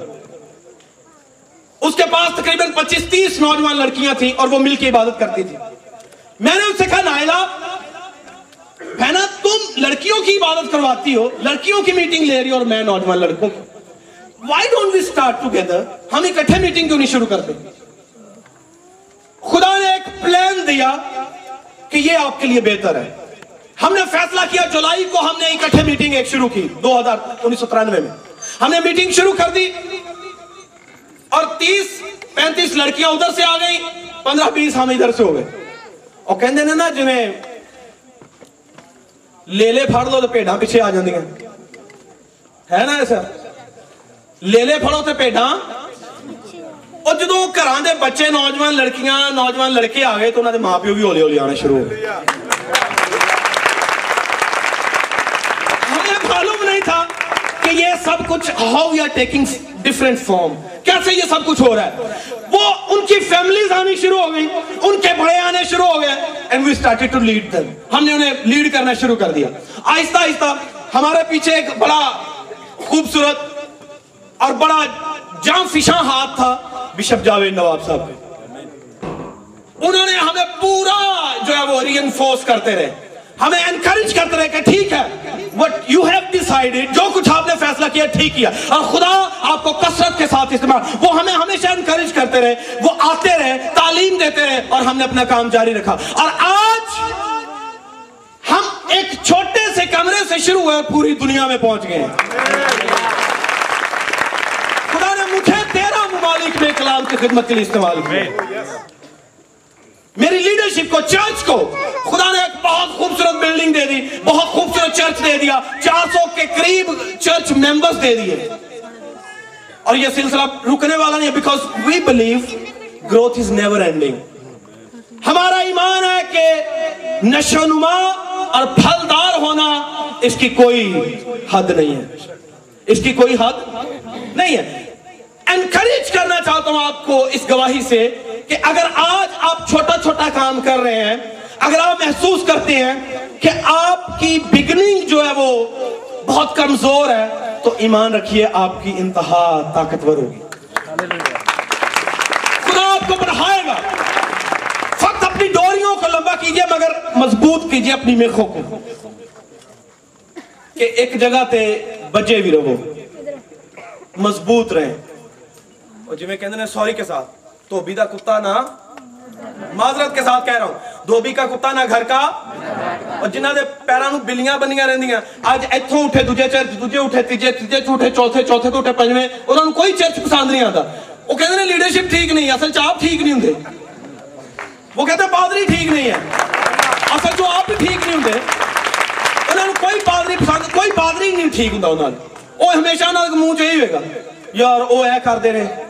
S1: اس کے پاس تقریباً پچیس تیس نوجوان لڑکیاں تھیں اور وہ مل کے عبادت کرتی تھی۔ میں نے ان سے کہا، نائلہ بہنا تم لڑکیوں کی عبادت کرواتی ہو، لڑکیوں کی میٹنگ لے رہی ہو اور میں نوجوان لڑکوں کی۔ Why don't we start together ہم اکٹھے میٹنگ کیوں نہیں شروع کرتے؟ خدا نے ایک پلان دیا کہ یہ آپ کے لیے بہتر ہے۔ ہم نے فیصلہ کیا، جولائی کو ہم نے اکٹھے میٹنگ ایک شروع کی، دو ہزار انیس سو ترانوے میں۔ ہم نے میٹنگ شروع کر دی اور تیس پینتیس لڑکیاں ادھر سے آ گئی پندرہ بیس ہم ادھر سے ہو گئے۔ لے دو تو پچھے آ جا اس لے لے پڑو تو پیڈ جدو دے بچے نوجوان لڑکیاں نوجوان لڑکے آگئے تو انہوں نے ماں پیو بھی ہولے ہولے آنے شروع ہو یہ سب کچھ how you are taking different form کیسے یہ سب کچھ ہو رہا ہے؟ وہ ان کی فیملیز آنی شروع ہو گئی ان کے بڑے آنے شروع ہو گئے and we started to lead them ہم نے انہیں لیڈ کرنا شروع کر دیا۔ آہستہ آہستہ ہمارے پیچھے ایک بڑا خوبصورت اور بڑا جام فشاں ہاتھ تھا، بشپ جاوید نواب صاحب۔ انہوں نے ہمیں پورا جو ہے وہ ری انفورس کرتے رہے۔ ہمیں انکریج کرتے رہے کہ ٹھیک ہے، what یو ہیو decided جو کچھ آپ نے فیصلہ کیا، ٹھیک کیا۔ اور خدا آپ کو کثرت کے ساتھ استعمال، وہ ہمیں ہمیشہ انکریج کرتے رہے، وہ آتے رہے، تعلیم دیتے رہے، اور ہم نے اپنا کام جاری رکھا۔ اور آج ہم ایک چھوٹے سے کمرے سے شروع ہوئے، پوری دنیا میں پہنچ گئے۔ خدا نے مجھے تیرہ ممالک میں کلام کی خدمت کے لیے استعمال کیا۔ میری لیڈرشپ کو چرچ کو خدا نے ایک بہت خوبصورت بلڈنگ دے دی، بہت خوبصورت چرچ دے دیا، چار سو کے قریب چرچ ممبرز دے دیے۔ اور یہ سلسلہ رکنے والا نہیں because we believe growth is never ending ہمارا ایمان ہے کہ نشو نما اور پھلدار ہونا اس کی کوئی حد نہیں ہے۔ اس کی کوئی حد نہیں ہے۔ انکریج کرنا چاہتا ہوں آپ کو اس گواہی سے کہ اگر آج آپ چھوٹا چھوٹا کام کر رہے ہیں، اگر آپ محسوس کرتے ہیں کہ آپ کی بگننگ جو ہے وہ بہت کمزور ہے، تو ایمان رکھیے آپ کی انتہا طاقتور ہوگی۔ خدا آپ کو بڑھائے گا۔ فقط اپنی ڈوریوں کو لمبا کیجیے، مگر مضبوط کیجیے اپنی میخوں کو۔ کہ ایک جگہ تے بجے بھی رہو۔ مضبوط رہیں۔ ਉਹ ਜਿਵੇਂ ਕਹਿੰਦੇ ਨੇ ਸੌਰੀ ਕੇ ਸਾਥ ਧੋਬੀ ਦਾ ਕੁੱਤਾ ਨਾ ਮਾਜ਼ਰਤ ਕੇ ਸਾਥ ਕਹਿ ਰਹਾ ਹੂੰ ਧੋਬੀ ਦਾ کا کتا نہ گھر کا اور ਦੇ دے پیرانو بلیاں بنیاں رہن دیاں آج ਉੱਠੇ اٹھے دجھے چرچ دجھے اٹھے تیجے تیجے چھوٹے چوتھے چوتھے ਉੱਠੇ ਪੰਜਵੇਂ ਉਹਨਾਂ اور ਕੋਈ کوئی چرچ پسند نہیں آتا وہ کہتے ہیں لیڈرشپ ٹھیک نہیں، اصل چاپ ٹھیک نہیں ਹੁੰਦੇ وہ کہتے ہیں پادری ٹھیک نہیں ہے۔ اصل جو آپ ٹھیک نہیں ہوتے انہوں نے کوئی پادری پسند، کوئی پادری نہیں ٹھیک ہوتا انہوں نے وہ ہمیشہ نہ منہ چ گا۔ یار وہ یہ کرتے رہے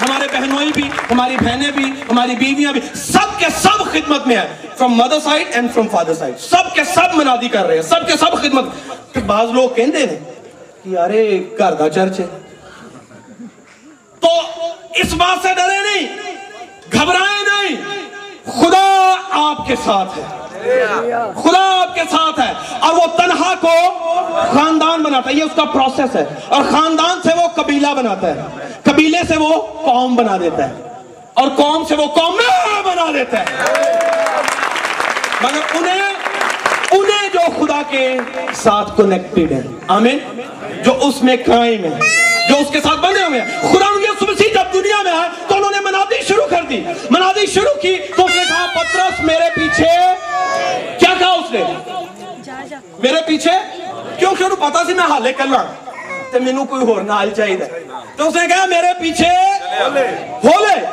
S1: ہمارے بہنوئی بھی، ہماری بہنیں بھی، ہماری بیویاں بھی، سب کے سب خدمت میں ہیں۔ From mother side and from father side سب کے سب منادی کر رہے ہیں۔ سب کے سب خدمت۔ پھر بعض لوگ کہندے ہیں کہ یارے گھر دا چرچ ہے۔ تو اس بات سے ڈرے نہیں۔ گھبرائے نہیں۔ خدا آپ کے ساتھ ہے۔ خدا آپ کے ساتھ ہے۔ اور وہ تنہا کو خاندان بناتا ہے۔ یہ اس کا پروسیس ہے۔ اور خاندان سے وہ قبیلہ بناتا ہے۔ قبیلے سے وہ قوم بنا دیتا ہے۔ اور قوم سے وہ قوم میں بنا دیتا ہے۔ مگر انہیں انہیں جو خدا کے ساتھ کنیکٹڈ ہے آمین۔ جو اس میں قائم ہے جو اس کے ساتھ بنے ہوئے ہیں خدا ان کے جب دنیا میں آئے تو انہوں نے منادی شروع کر دی۔ منادی شروع کی تو اس نے کہا، پترس، میرے پیچھے کیا کہا اس نے؟ میرے پیچھے؟ کیوں؟ کہ انہوں پتا سی میں حالے کرنا تو مینوں کوئی ہور نال چاہیے تو اس نے کہا، میرے پیچھے ہولے۔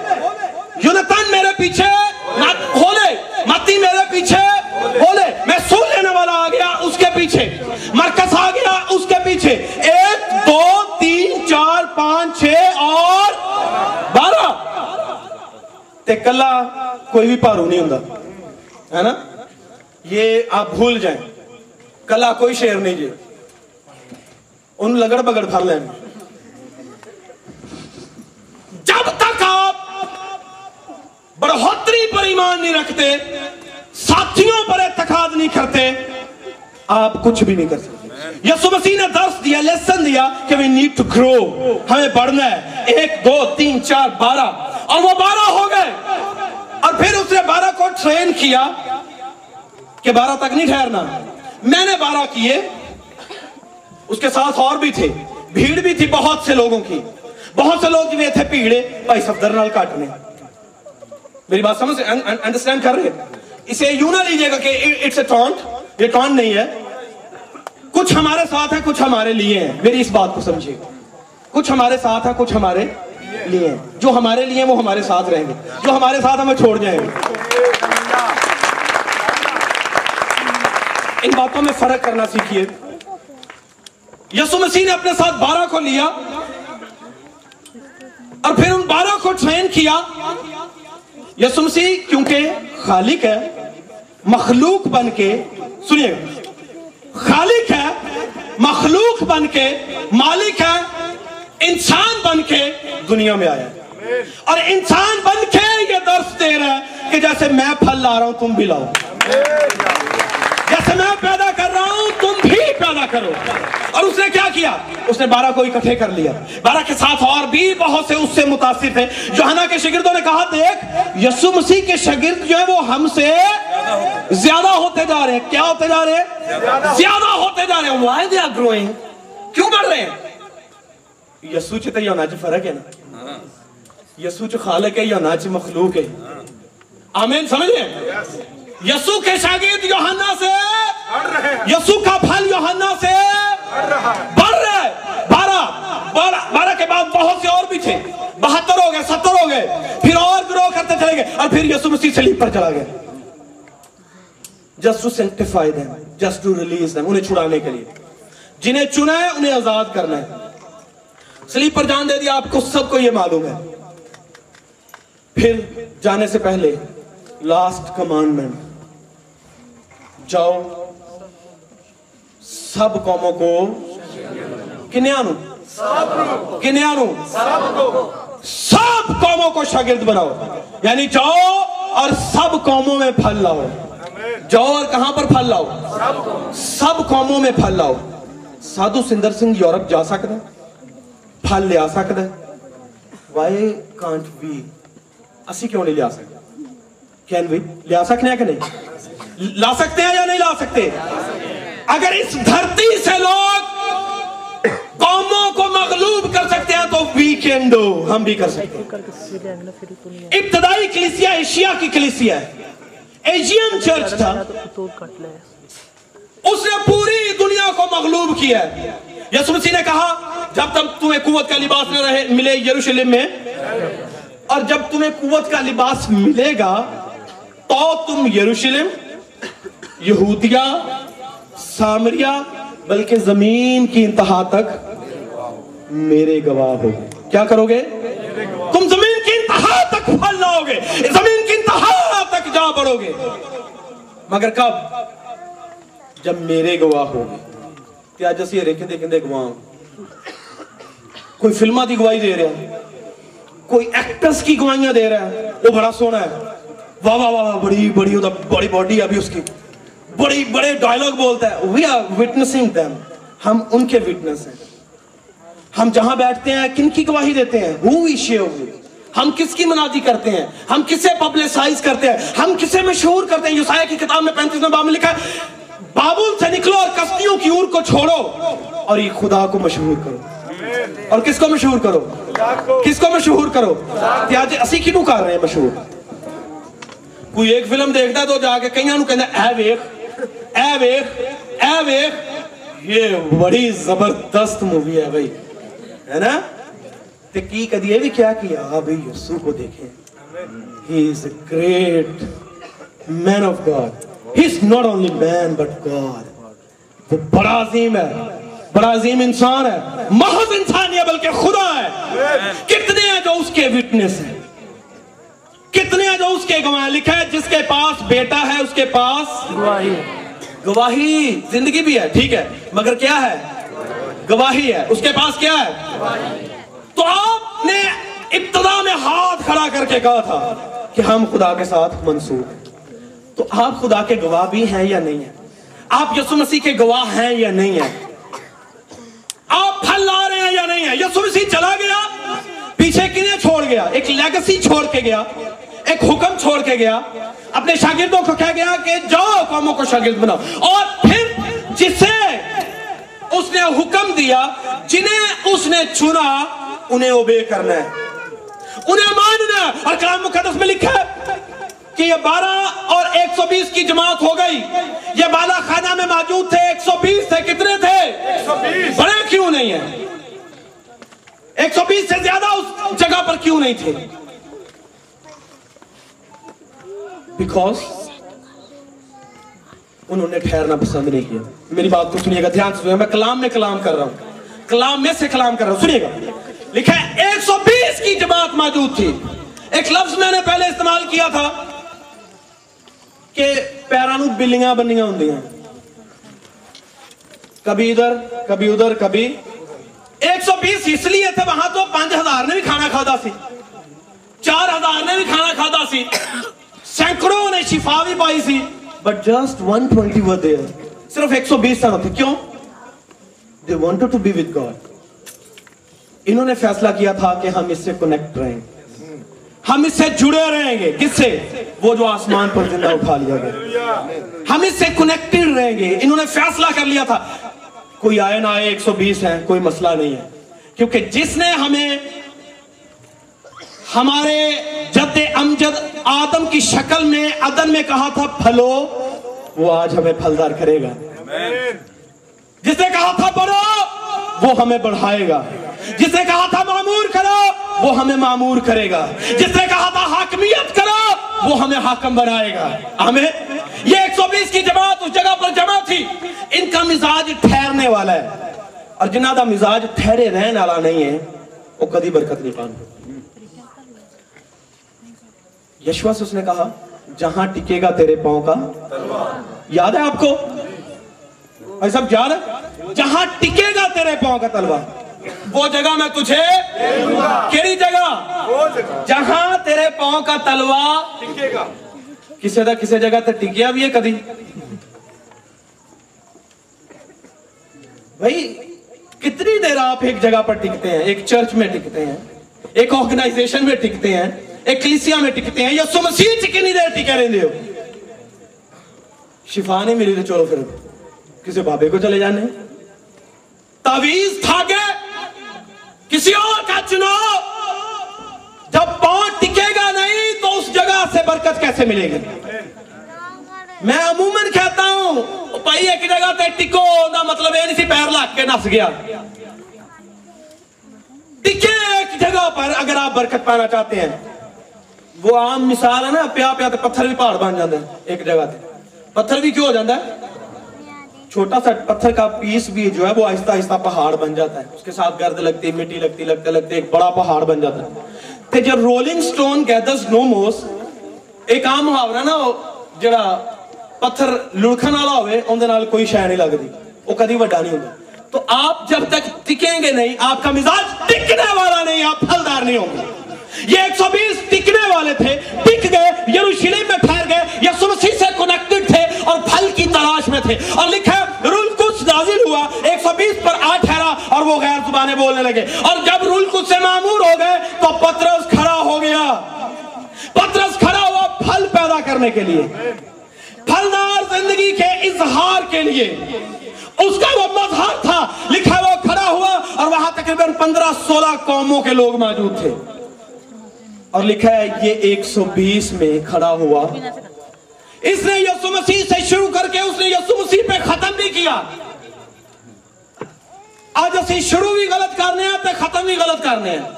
S1: یونتن، میرے پیچھے ہولے۔ متی، میرے پیچھے ہولے۔ میں سن لینے والا آ گیا اس کے پیچھے۔ مرکز آ گیا اس کے پیچھے۔ ایک، دو، تین، چار، پانچ، چھ اور تے کلا کوئی بھی پارو نہیں ہوں ہے نا؟ یہ آپ بھول جائیں۔ کلا کوئی شیر نہیں جی۔ ان لگڑ بگڑ پھر لیں جب تک آپ بڑھوتری پر ایمان نہیں رکھتے، ساتھیوں پر اعتقاد نہیں کرتے، آپ کچھ بھی نہیں کر سکتے۔ یسو مسیح نے درس دیا، لیسن دیا کہ we need to grow ہمیں بڑھنا ہے۔ ایک، دو، تین، چار، بارہ۔ اور وہ بارہ ہو گئے۔ اور پھر اس نے بارہ کو ٹرین کیا کہ بارہ تک نہیں ٹھہرنا۔ میں نے بارہ کیے۔ اس کے ساتھ اور بھی تھے۔ بھیڑ بھی تھی بہت سے لوگوں کی۔ بہت سے لوگ تھے بھیڑے۔ بھائی صفدر نال کاٹنے۔ میری بات سمجھ انڈرسٹینڈ کر رہے اسے یوں نہ لیجیے گا کہ اٹس اے ٹانٹ یہ ٹانٹ نہیں ہے۔ کچھ ہمارے ساتھ ہے کچھ ہمارے لیے ہیں۔ میری اس بات کو سمجھیے۔ کچھ ہمارے ساتھ ہے کچھ ہمارے لیے۔ ہیں جو ہمارے لیے ہیں وہ ہمارے ساتھ رہیں گے۔ جو ہمارے ساتھ ہمیں چھوڑ جائیں گے۔ ان باتوں میں فرق کرنا سیکھیے۔ یسو مسیح نے اپنے ساتھ بارہ کو لیا اور پھر ان بارہ کو ٹرین کیا۔ یسو مسیح کیونکہ خالق ہے، مخلوق بن کے، سنیے گا خالق ہے، مخلوق بن کے، مالک ہے انسان بن کے دنیا میں آیا ہے۔ اور انسان بن کے یہ درس دے رہا ہے کہ جیسے میں پھل لا رہا ہوں، تم بھی لاؤ۔ جیسے میں پیدا کر رہا ہوں، تم بھی پیدا کرو۔ اور اس نے کیا کیا؟ اس نے بارہ کو اکٹھے کر لیا۔ بارہ کے ساتھ اور بھی بہت سے اس سے متاثر تھے۔ جوہنا کے شاگردوں نے کہا، دیکھ یسو مسیح کے شاگرد جو ہے وہ ہم سے زیادہ ہوتے جا رہے ہیں۔ کیا ہوتے جا رہے ہیں؟ زیادہ ہوتے جا رہے ہیں۔ Why they are growing کیوں بڑھ رہے ہیں؟ یسو چ تے یونا چ فرق ہے نا؟ یسو چ خالق ہے یونا چ مخلوق ہے؟ آمین سمجھے یسو کے شاگرد یوحنا سے یسو کا پھل یوحنا سے بڑھ رہا ہے۔ بارہ بارہ کے بعد بہت سے اور بھی تھے۔ بہتر ہو گئے ستر ہو گئے۔ پھر اور گروہ کرتے چلے گئے۔ اور پھر یسو مسیح سلیب پر چلا گیا۔ Just to sanctify them just to release them انہیں چھڑانے کے لیے۔ جنہیں چنا ہے انہیں آزاد کرنا ہے۔ سلیب پر جان دے دیا، آپ کو سب کو یہ معلوم ہے۔ پھر جانے سے پہلے لاسٹ کمانڈمنٹ جاؤ، سب قوموں کو کنیانو کنیانو سب قوموں کو شاگرد بناؤ۔ یعنی جاؤ اور سب قوموں میں پھل لاؤ۔ جاؤ اور کہاں پر پھل لاؤ؟ سب قوموں میں پھل لاؤ۔ سادھو سندر سنگھ یورپ جا سکتا ہے؟ پھل لیا سکتا ہے وائی کانٹ وی، اسی کیوں نہیں لیا سکتے؟ کین وی، لیا سکتے ہیں کہ نہیں؟ لا سکتے ہیں یا نہیں لا سکتے؟ اگر اس دھرتی سے لوگ قوموں کو مغلوب کر سکتے ہیں تو وی کین ڈو ہم بھی کر سکتے ہیں۔ ابتدائی کلیسیا ایشیا کی کلیسیا ہے۔ ایشین چرچ تھا۔ اس نے پوری دنیا کو مغلوب کیا ہے۔ یسو مسیح نے کہا، جب تک تمہیں قوت کا لباس نہ رہے ملے یروشلم میں، اور جب تمہیں قوت کا لباس ملے گا، تو تم یروشلم، یہودیہ سامریہ بلکہ زمین کی انتہا تک میرے گواہ ہو۔ کیا کرو گے؟ تم زمین بڑھوگے زمین کی انتہا تک جا بڑھوگے مگر کب؟ جب میرے گواہ ہوگے کہ آج اسی رکھیں دیکھیں دے گواہ کوئی فلمہ دی گواہی دے رہا ہے کوئی ایکٹرز کی گواہیاں دے رہا ہے وہ بڑا سونا ہے۔ واہ واہ واہ، بڑی بڑی ہوتا بڑی باڈی ابھی اس کی۔ بڑی، بڑے ڈائلوگ بولتا ہے۔ وی آر وٹنسنگ دیم ہم ان کے وٹنس ہیں۔ ہم جہاں بیٹھتے ہیں، کن کی گواہی دیتے ہیں؟ Who we share ہم کس کی منادی کرتے ہیں؟ ہم کسے پبلسائز کرتے ہیں؟ ہم کسے مشہور کرتے ہیں؟ یوسایہ کی کتاب میں پینتیس میں باب میں لکھا ہے بابل سے نکلو اور کستیوں کی اور کو چھوڑو۔ اور یہ خدا کو مشہور کرو۔ اور کس کو مشہور کرو؟ کس کو مشہور کرو؟ کہ اسی کی کر رہے ہیں مشہور۔ کوئی ایک فلم دیکھتا تو جا کے کئیاں نو کہندا ہے، اے ویکھ اے ویکھ اے ویکھ یہ بڑی زبردست مووی ہے بھائی۔ ہے نا؟ تے کی کدی یہ بھی کیا کیا ہاں بھائی یسوع کو دیکھیں۔ He is a great man of God he is not only man but God وہ بڑا عظیم ہے، بڑا عظیم انسان ہے۔ محض انسان ہے، بلکہ خدا ہے۔ کتنے ہیں جو اس کے وٹنس ہیں؟ کتنے ہیں جو اس کے گواہ لکھا ہے جس کے پاس بیٹا ہے، اس کے پاس گواہی زندگی بھی ہے، ٹھیک ہے۔ مگر کیا ہے؟ گواہی ہے۔ اس کے پاس کیا ہے؟ تو آپ نے ابتدا میں ہاتھ کھڑا کر کے کہا تھا کہ ہم خدا کے ساتھ منسوخ ہیں۔ تو آپ خدا کے گواہ بھی ہیں یا نہیں ہیں؟ آپ یسو مسیح کے گواہ ہیں یا نہیں ہیں؟ آپ پھل لا رہے ہیں یا نہیں ہیں؟ یسو مسیح چلا گیا، پیچھے کنہیں چھوڑ گیا، ایک لیگسی چھوڑ کے گیا، ایک حکم چھوڑ کے گیا۔ اپنے شاگردوں کو کہہ گیا کہ جاؤ، قوموں کو شاگرد بناؤ۔ اور پھر جسے اس نے حکم دیا، جنہیں اس نے چنا، انہیں اوبے کرنا ہے۔ انہیں ماننا اور کلام مقدس میں لکھا ہے کہ یہ بارہ اور ایک سو بیس کی جماعت ہو گئی۔ یہ بالا خانہ میں موجود تھے ایک سو بیس تھے کتنے تھے؟ بڑے کیوں نہیں ہیں؟ ایک سو بیس سے زیادہ اس جگہ پر کیوں نہیں تھے؟ بیکاز انہوں نے ٹھہرنا پسند نہیں کیا۔ میری بات کو سنیے گا دھیان سے سنیے میں کلام میں کلام کر رہا ہوں۔ کلام میں سے کلام کر رہا ہوں۔ سنیے گا۔ لکھا ہے ایک سو بیس کی جماعت موجود تھی۔ ایک لفظ میں نے پہلے استعمال کیا تھا۔ کہ پیرانو بلیاں بنیاں ہوں کبھی ادھر کبھی ادھر، کبھی۔ ایک سو بیس اس لیے تھے وہاں تو پانچ ہزار نے بھی کھانا کھادا سی۔ چار ہزار نے بھی کھانا کھادا سی۔ سینکڑوں نے شفا بھی پائی سی۔ But just one twenty were there صرف ایک سو بیس تھے کیوں؟ They wanted to be with God انہوں نے فیصلہ کیا تھا کہ ہم اس سے کنیکٹ رہیں۔ گے ہم اس سے جڑے رہیں گے۔ کس سے؟ وہ جو آسمان پر زندہ اٹھا لیا گیا۔ ہم اس سے کنیکٹڈ رہیں گے۔ انہوں نے فیصلہ کر لیا تھا۔ کوئی آئے نہ آئے، ایک سو بیس ہے کوئی مسئلہ نہیں ہے۔ کیونکہ جس نے ہمیں، ہمارے جد امجد آدم کی شکل میں، عدن میں کہا تھا، پھلو، وہ آج ہمیں پھلدار کرے گا۔ جس نے کہا تھا، بڑھو، وہ ہمیں بڑھائے گا۔ جس نے کہا تھا، معمور کرو، وہ ہمیں معمور کرے گا۔ جس نے کہا تھا، حاکمیت کرو وہ ہمیں حاکم بنائے گا۔ ہمیں یہ ایک سو بیس کی جماعت اس جگہ پر جمع تھی۔ ان کا مزاج ٹھہرنے والا ہے۔ اور جنہ کا مزاج ٹھہرے رہنے والا نہیں ہے، وہ کدی برکت نہیں پانا یشوا سے اس نے کہا، جہاں ٹکے گا تیرے پاؤں کا۔ یاد ہے آپ کو؟ بھائی صاحب یاد ہے؟ جہاں ٹکے گا تیرے پاؤں کا تلوار۔ وہ جگہ میں تجھے کیڑی جگہ؟ جہاں تیرے پاؤں کا تلوار کسی دا کسی جگہ تے ٹکیا بھی ہے کدی۔ بھائی کتنی دیر آپ ایک جگہ پر ٹکتے ہیں؟ ایک چرچ میں ٹکتے ہیں ایک آرگنائزیشن میں ٹکتے ہیں ایک کلیسیا میں ٹکتے ہیں یا سو مسیح کتنی دیر ٹکے رہتے ہو؟ شفا نہیں ملی تو چلو پھر کسی بابے کو چلے جانے۔ تعویز تھا کہ کسی اور کا چناؤ جب پاؤں ٹکے گا نہیں تو اس جگہ سے برکت کیسے ملے گی؟ میں عموماً کہتا ہوں بھائی، ایک جگہ تے ٹکو دا مطلب یہ نہیں سی پیر لگ کے نس گیا۔ ٹکے ایک جگہ پر اگر آپ برکت پانا چاہتے ہیں۔ وہ عام مثال ہے نا، پیا پیا تے پتھر بھی پہاڑ بن جاتے ہیں ایک جگہ تے۔ پتھر بھی کیوں ہو جاتا ہے؟ چھوٹا سا پتھر کا پیس بھی جو ہے وہ آہستہ آہستہ پہاڑ بن جاتا ہے۔ اس کے ساتھ گرد لگتی مٹی لگتی، لگتے لگتے ایک بڑا پہاڑ بن جاتا ہے۔ تو جب رولنگ سٹون گیدرز نو موس ایک عام محاورہ نا، جڑا پتھر لڑکھن والا ہوئے ان دے نال کوئی شے نہیں لگدی وہ کدی وڈا نہیں ہوندا۔ تو آپ جب تک ٹکیں گے نہیں، آپ کا مزاج ٹکنے والا نہیں، آپ پھلدار نہیں ہوں گے۔ یہ 120 ٹکنے والے تھے، ٹک گئے، یروشلم میں پھیر گئے یا سرسی سے کنیکٹڈ اور پھل کی تلاش میں تھے۔ اور لکھا رول کچھ نازل ہوا، ایک سو بیس پر آ ٹھہرا اور وہ غیر زبانیں بولنے لگے۔ اور جب رول کچھ سے معمور ہو گئے تو پترس کھڑا ہو گیا۔ پترس کھڑا ہوا پھل پیدا کرنے کے لیے۔ پھلدار زندگی کے اظہار کے لیے۔ اس کا وہ مظہر تھا۔ لکھا وہ کھڑا ہوا اور وہاں تقریباً پندرہ سولہ قوموں کے لوگ موجود تھے۔ اور لکھا ہے، یہ ایک سو بیس میں کھڑا ہوا۔ اس نے یسو مسیح سے شروع کر کے اس نے یسو مسیح پہ ختم بھی کیا۔ آج اسی شروع بھی غلط کرنے ہیں، پہ ختم بھی غلط کرنے ہیں۔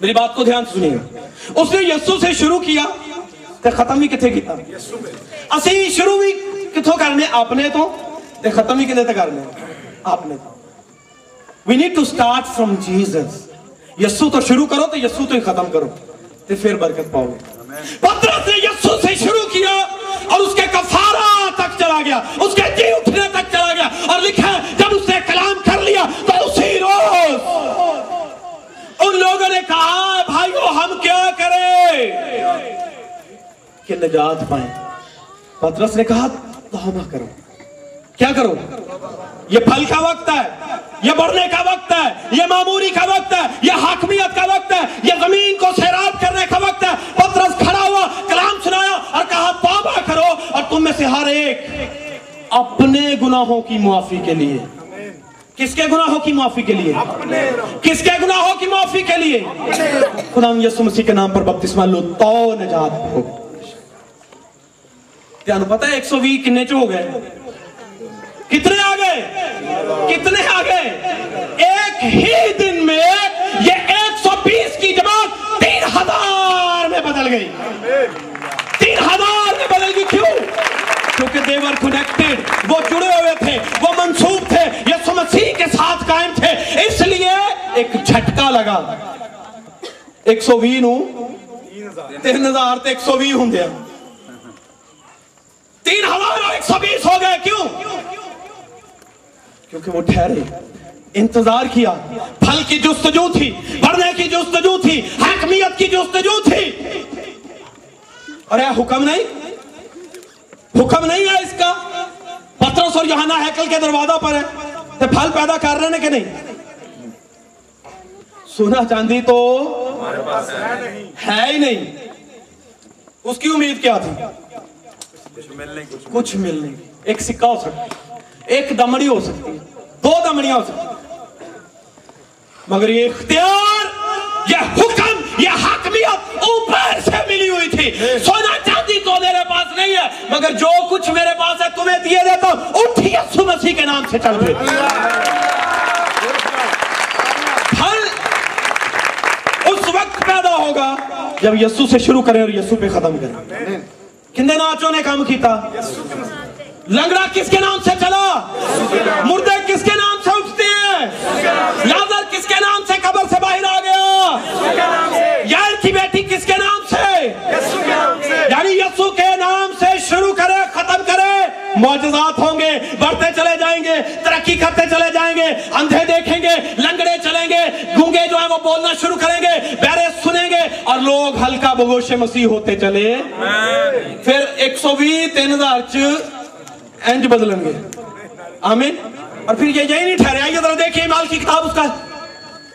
S1: میری بات کو دھیان سنیے۔ اس نے یسو سے شروع کیا تے ختم بھی کتنے کیتا اسی شروع بھی کتھو کرنے اپنے تو؟ تے ختم بھی کتنے تے کرنے اپنے تو۔ We need to start from Jesus یسو تو شروع کرو تے یسو تو ہی ختم کرو۔ تے پھر برکت پاؤ گے۔ پترس نے یسو سے شروع کیا اور اس کے کفارہ تک چلا گیا، اس کے جی اٹھنے تک چلا گیا اور لکھا ہے جب اس نے کلام کر لیا تو اسی روز ان لوگوں نے کہا بھائیو، ہم کیا کریں؟ کہ نجات پائیں۔ پترس نے کہا تو توبہ کرو۔ کیا کرو؟ یہ پھل کا وقت ہے، یہ بڑھنے کا وقت ہے، یہ معموری کا وقت ہے، یہ حاکمیت کا وقت ہے، یہ زمین کو سیراب کرنے کا وقت ہے۔ پترس کھڑا ہوا، کلام سنایا اور کہا، توبہ کرو اور تم میں سے ہر ایک اپنے گناہوں کی معافی کے لیے۔ کس کے گناہوں کی معافی کے لیے؟ کس کے گناہوں کی معافی کے لیے؟ خدا یسو مسیح کے نام پر بپتسمہ لو، تو نجات ہو۔ پتہ ہے، ایک سو وی کنے چو ہو گئے جھٹکا لگا ایک سو بھی نو تین ہزار تے ایک سو ਤੇ ہوں ਹੁੰਦੇ تین ہزار اور 120 ہو گئے کیوں کیونکہ وہ ٹھہرے انتظار کیا پھل کی جستجو تھی بڑھنے کی جستجو تھی حکمیت کی جستجو تھی اور اے حکم نہیں حکم نہیں ہے اس کا پترس اور یہانا ہیکل کے دروازہ پر ہے پھل پیدا کر رہے ہیں کہ نہیں سونا چاندی تو ہے ہی نہیں۔ اس کی امید کیا تھی؟ کچھ ملنے کی ایک سکہ ہو سکتا ایک دمڑی ہو سکتی دو دمڑیاں ہو سکتی مگر یہ اختیار یہ حکم یہ حاکمیت اوپر سے ملی ہوئی تھی۔ سونا چاندی تو میرے پاس نہیں ہے مگر جو کچھ میرے پاس ہے تمہیں دیے دیتا ہوں اٹھیے مسیح کے نام سے چل پھر۔ زیادہ ہوگا جب یسو سے شروع کریں اور یسو پہ ختم کریں۔ کندے ناچوں نے کام کیتا؟ لنگڑا کس کے نام سے چلا؟ مردے کس کے نام سے اٹھتے ہیں؟ لازر کس کے نام سے قبر سے باہر آ گیا؟ یار کی بیٹی کس کے نام سے؟ یعنی یسو کے نام سے شروع معجزات ہوں گے، بڑھتے چلے جائیں گے، ترقی کرتے چلے جائیں گے، اندھے دیکھیں گے، لنگڑے چلیں گے، گونگے جو ہیں وہ بولنا شروع کریں گے، بیرے سنیں گے اور لوگ ہلکا بگوش مسیح ہوتے چلے۔ پھر ایک سو بھی تین ہزار چینج بدلیں گے۔ آمین۔ اور پھر یہ یہی نہیں ٹھہرے، آئیے ذرا دیکھیے مال کی کتاب، اس کا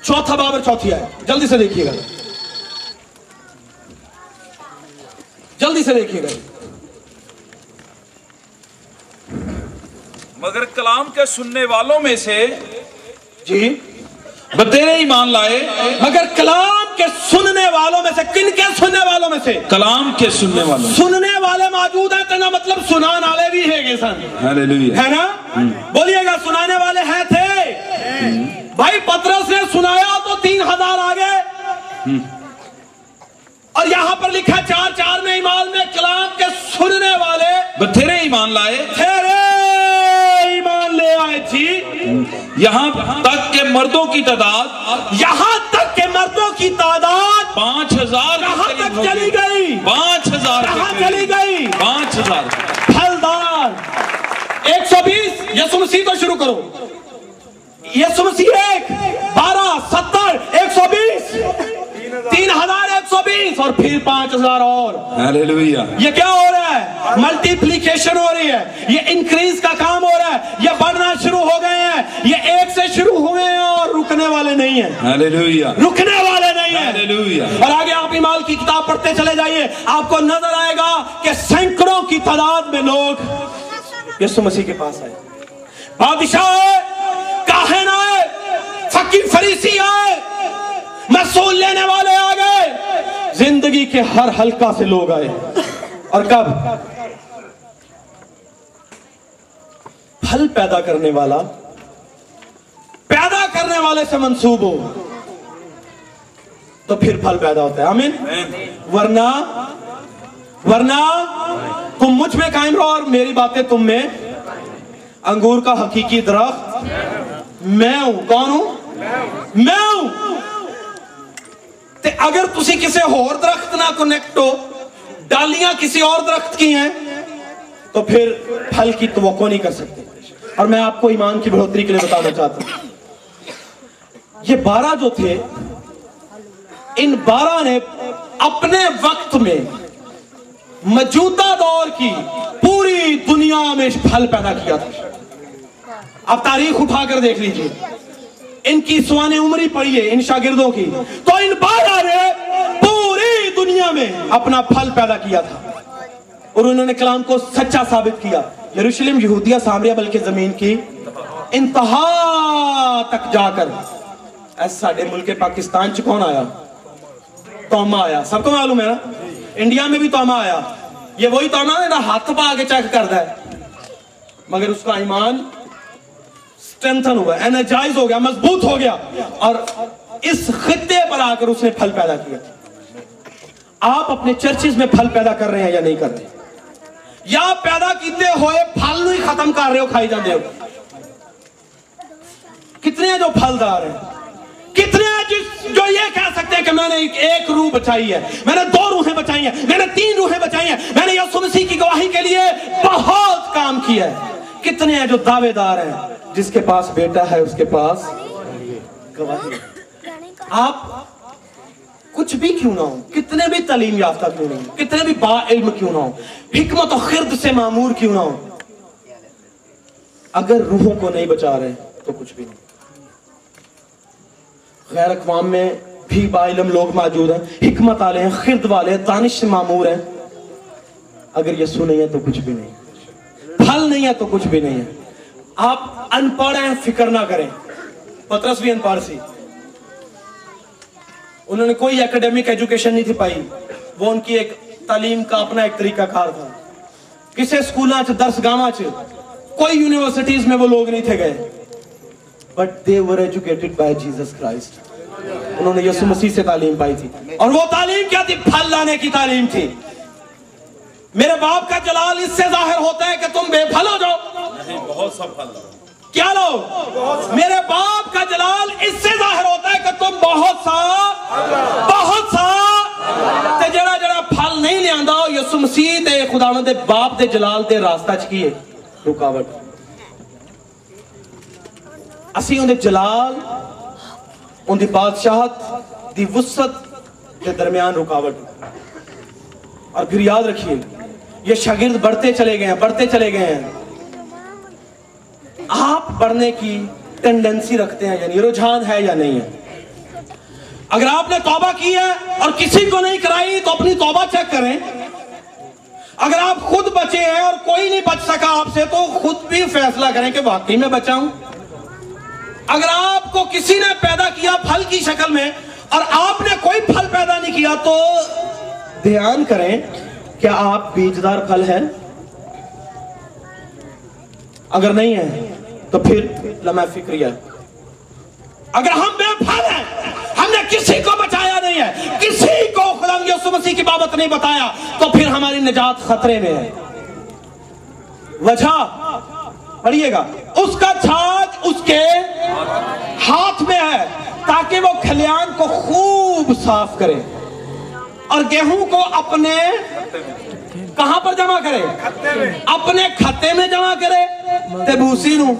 S1: چوتھا باب اور چوتھی آئے جلدی سے دیکھیے گا۔ جلدی
S2: سے دیکھیے گا۔ مگر کلام کے سننے
S1: والوں
S2: میں سے جی
S1: بدیر ایمان لائے مگر کلام کے سننے والوں میں سے کن کے سننے
S2: والوں میں سے؟ کلام
S1: کے سننے والوں سننے والے موجود ہیں تنا مطلب سنان والے بھی
S2: ہیں
S1: گے سن ہے نا؟ بولیے گا سنانے والے ہیں تھے۔ بھائی پترس نے سنایا تو تین ہزار آگے اور یہاں پر لکھا چار چار میں ایمان میں کلام کے
S2: سننے والے بتھیرے
S1: ایمان لائے۔ تھے۔ آئے تھی
S2: یہاں تک کہ مردوں کی تعداد
S1: یہاں تک کہ مردوں کی تعداد
S2: پانچ ہزار یہاں
S1: تک چلی گئی۔
S2: پانچ ہزار یہاں
S1: چلی گئی۔
S2: پانچ ہزار۔
S1: پھلدار۔ ایک سو بیس یسمسی تو شروع کرو۔ یسمسی ایک بارہ ستر ایک سو بیس۔ تین ہزار ایک سو بیس اور پھر پانچ ہزار اور۔ یہ کیا ہو رہا ہے؟ ملٹیپلیکیشن ہو رہی ہے۔ یہ انکریز کا کام ہو رہا ہے۔ یہ بڑھنا شروع ہو گئے ہیں۔ یہ ایک سے شروع ہوئے ہیں اور رکنے والے نہیں ہیں۔ رکنے والے نہیں ہیں۔ اور آگے آپ ایمال کی کتاب پڑھتے چلے جائیے۔ آپ کو نظر آئے گا کہ سینکڑوں کی تعداد میں لوگ یسو مسیح کے پاس آئے۔ بادشاہ آئے کاہن آئے فقیر فریسی آئے۔ مسئول لینے والے آ گئے۔ زندگی کے ہر حلقہ سے لوگ آئے۔ اور کب؟ پھل پیدا کرنے والا، پیدا کرنے والے سے منسوب ہو۔ تو پھر پھل پیدا ہوتا ہے۔ آمین۔ ورنہ ورنہ تم مجھ میں قائم رہو اور میری باتیں تم میں۔ انگور کا حقیقی درخت۔ میں ہوں۔ کون ہوں؟ میں ہوں۔ تے اگر تسی کسی اور درخت نہ کنیکٹ ہو، ڈالیاں کسی اور درخت کی ہیں، تو پھر پھل کی توقع نہیں کر سکتے۔ اور میں آپ کو ایمان کی بڑھوتری کے لیے بتانا چاہتا ہوں۔ یہ بارہ جو تھے، ان بارہ نے اپنے وقت میں موجودہ دور کی پوری دنیا میں پھل پیدا کیا تھا۔ آپ تاریخ اٹھا کر دیکھ لیجیے۔ ان کی سوان عمری پڑھیے ان شاگردوں کی۔ تو ان بارہ نے پوری دنیا میں اپنا پھل پیدا کیا تھا۔ اور انہوں نے کلام کو سچا ثابت کیا۔ یروشلم یہودیہ سامریہ بلکہ زمین کی انتہا تک جا کر۔ ایسا ساڑھے ملک پاکستان چ کون آیا؟ توما آیا۔ سب کو معلوم ہے نا؟ انڈیا میں بھی توما آیا۔ یہ وہی توما ہے نا ہاتھ پا آگے چیک کرتا ہے۔ مگر اس کا ایمان سٹرنتھن ہوا انرجائز ہو گیا مضبوط ہو گیا اور اس خطے پر آ کر اس نے پھل پیدا کیا آپ اپنے چرچز میں پھل پیدا کر رہے ہیں یا نہیں کر رہے یا پیدا کیتے ہوئے پھل نہیں ختم کر رہے ہو کھائی جاندے ہو کتنے ہیں جو پھلدار ہیں کتنے ہیں جس جو یہ کہہ سکتے ہیں کہ میں نے ایک, روح بچائی ہے میں نے دو روحیں بچائی ہیں میں نے تین روحیں بچائی ہیں میں نے یسوع مسیح کی گواہی کے لیے بہت کام کیا ہے کتنے ہیں جو دعوے دار ہیں جس کے پاس بیٹا ہے، اس کے پاس گواہی آپ کچھ بھی کیوں نہ ہو کتنے بھی تعلیم یافتہ کیوں نہ ہو کتنے بھی با علم کیوں نہ ہو حکمت و خرد سے معمور کیوں نہ ہو اگر روحوں کو نہیں بچا رہے تو کچھ بھی نہیں۔ غیر اقوام میں بھی با علم لوگ موجود ہیں، حکمت والے ہیں، خرد والے ہیں، دانش سے معمور ہیں۔ اگر یسو نہیں ہے تو کچھ بھی نہیں۔ پھل نہیں ہے تو کچھ بھی نہیں ہے۔ آپ ان پڑھ ہیں، فکر نہ کریں۔ پترس بھی ان پڑھ سی۔ انہوں نے کوئی اکیڈیمک ایجوکیشن نہیں تھی پائی۔ وہ ان کی ایک تعلیم کا اپنا ایک طریقہ کار تھا۔ کسی سکولوں چ درس گاواں چ، کوئی یونیورسٹیز میں وہ لوگ نہیں تھے گئے۔ But they were educated by Jesus Christ انہوں نے یسوع مسیح سے تعلیم پائی تھی۔ اور وہ تعلیم کیا تھی؟ پھل لانے کی تعلیم تھی۔ میرے باپ کا جلال اس سے ظاہر ہوتا ہے کہ تم بے پھل ہو جاؤ۔
S4: بہت سا پھل
S1: کیا لو میرے باپ کا جلال اس سے ظاہر ہوتا ہے کہ تم بہت سا بہت سا، تے جڑا جڑا پھل نہیں لے آندا یسوع مسیح تے خداوند دے باپ دے جلال دے راستہ چ کی ہے؟ رکاوٹ۔ اسی اون دے جلال، اون دی بادشاہت، دی وسعت کے درمیان رکاوٹ۔ اور پھر یاد رکھیے، یہ شاگرد بڑھتے چلے گئے ہیں، بڑھتے چلے گئے ہیں۔ آپ بڑھنے کی ٹینڈنسی رکھتے ہیں یعنی رجحان ہے یا نہیں ہے؟ اگر آپ نے توبہ کی ہے اور کسی کو نہیں کرائی تو اپنی توبہ چیک کریں۔ اگر آپ خود بچے ہیں اور کوئی نہیں بچ سکا آپ سے تو خود بھی فیصلہ کریں کہ واقعی میں بچا ہوں اگر آپ کو کسی نے پیدا کیا پھل کی شکل میں اور آپ نے کوئی پھل پیدا نہیں کیا تو دھیان کریں، کیا آپ بیجدار پھل ہیں؟ اگر نہیں ہے، تو پھر لمحہ فکریہ اگر ہم بے پھل ہیں، ہم نے کسی کو بچایا نہیں ہے، کسی کو خدا یسوع مسیح کی بابت نہیں بتایا، تو پھر ہماری نجات خطرے میں ہے۔ وجہ پڑھیے گا۔ اس کا چھاج اس کے ہاتھ میں ہے، تاکہ وہ کھلیان کو خوب صاف کرے۔ اور گیہوں کو اپنے کہاں پر جمع کرے؟ اپنے کھتے میں جمع کرے تبوسی نو۔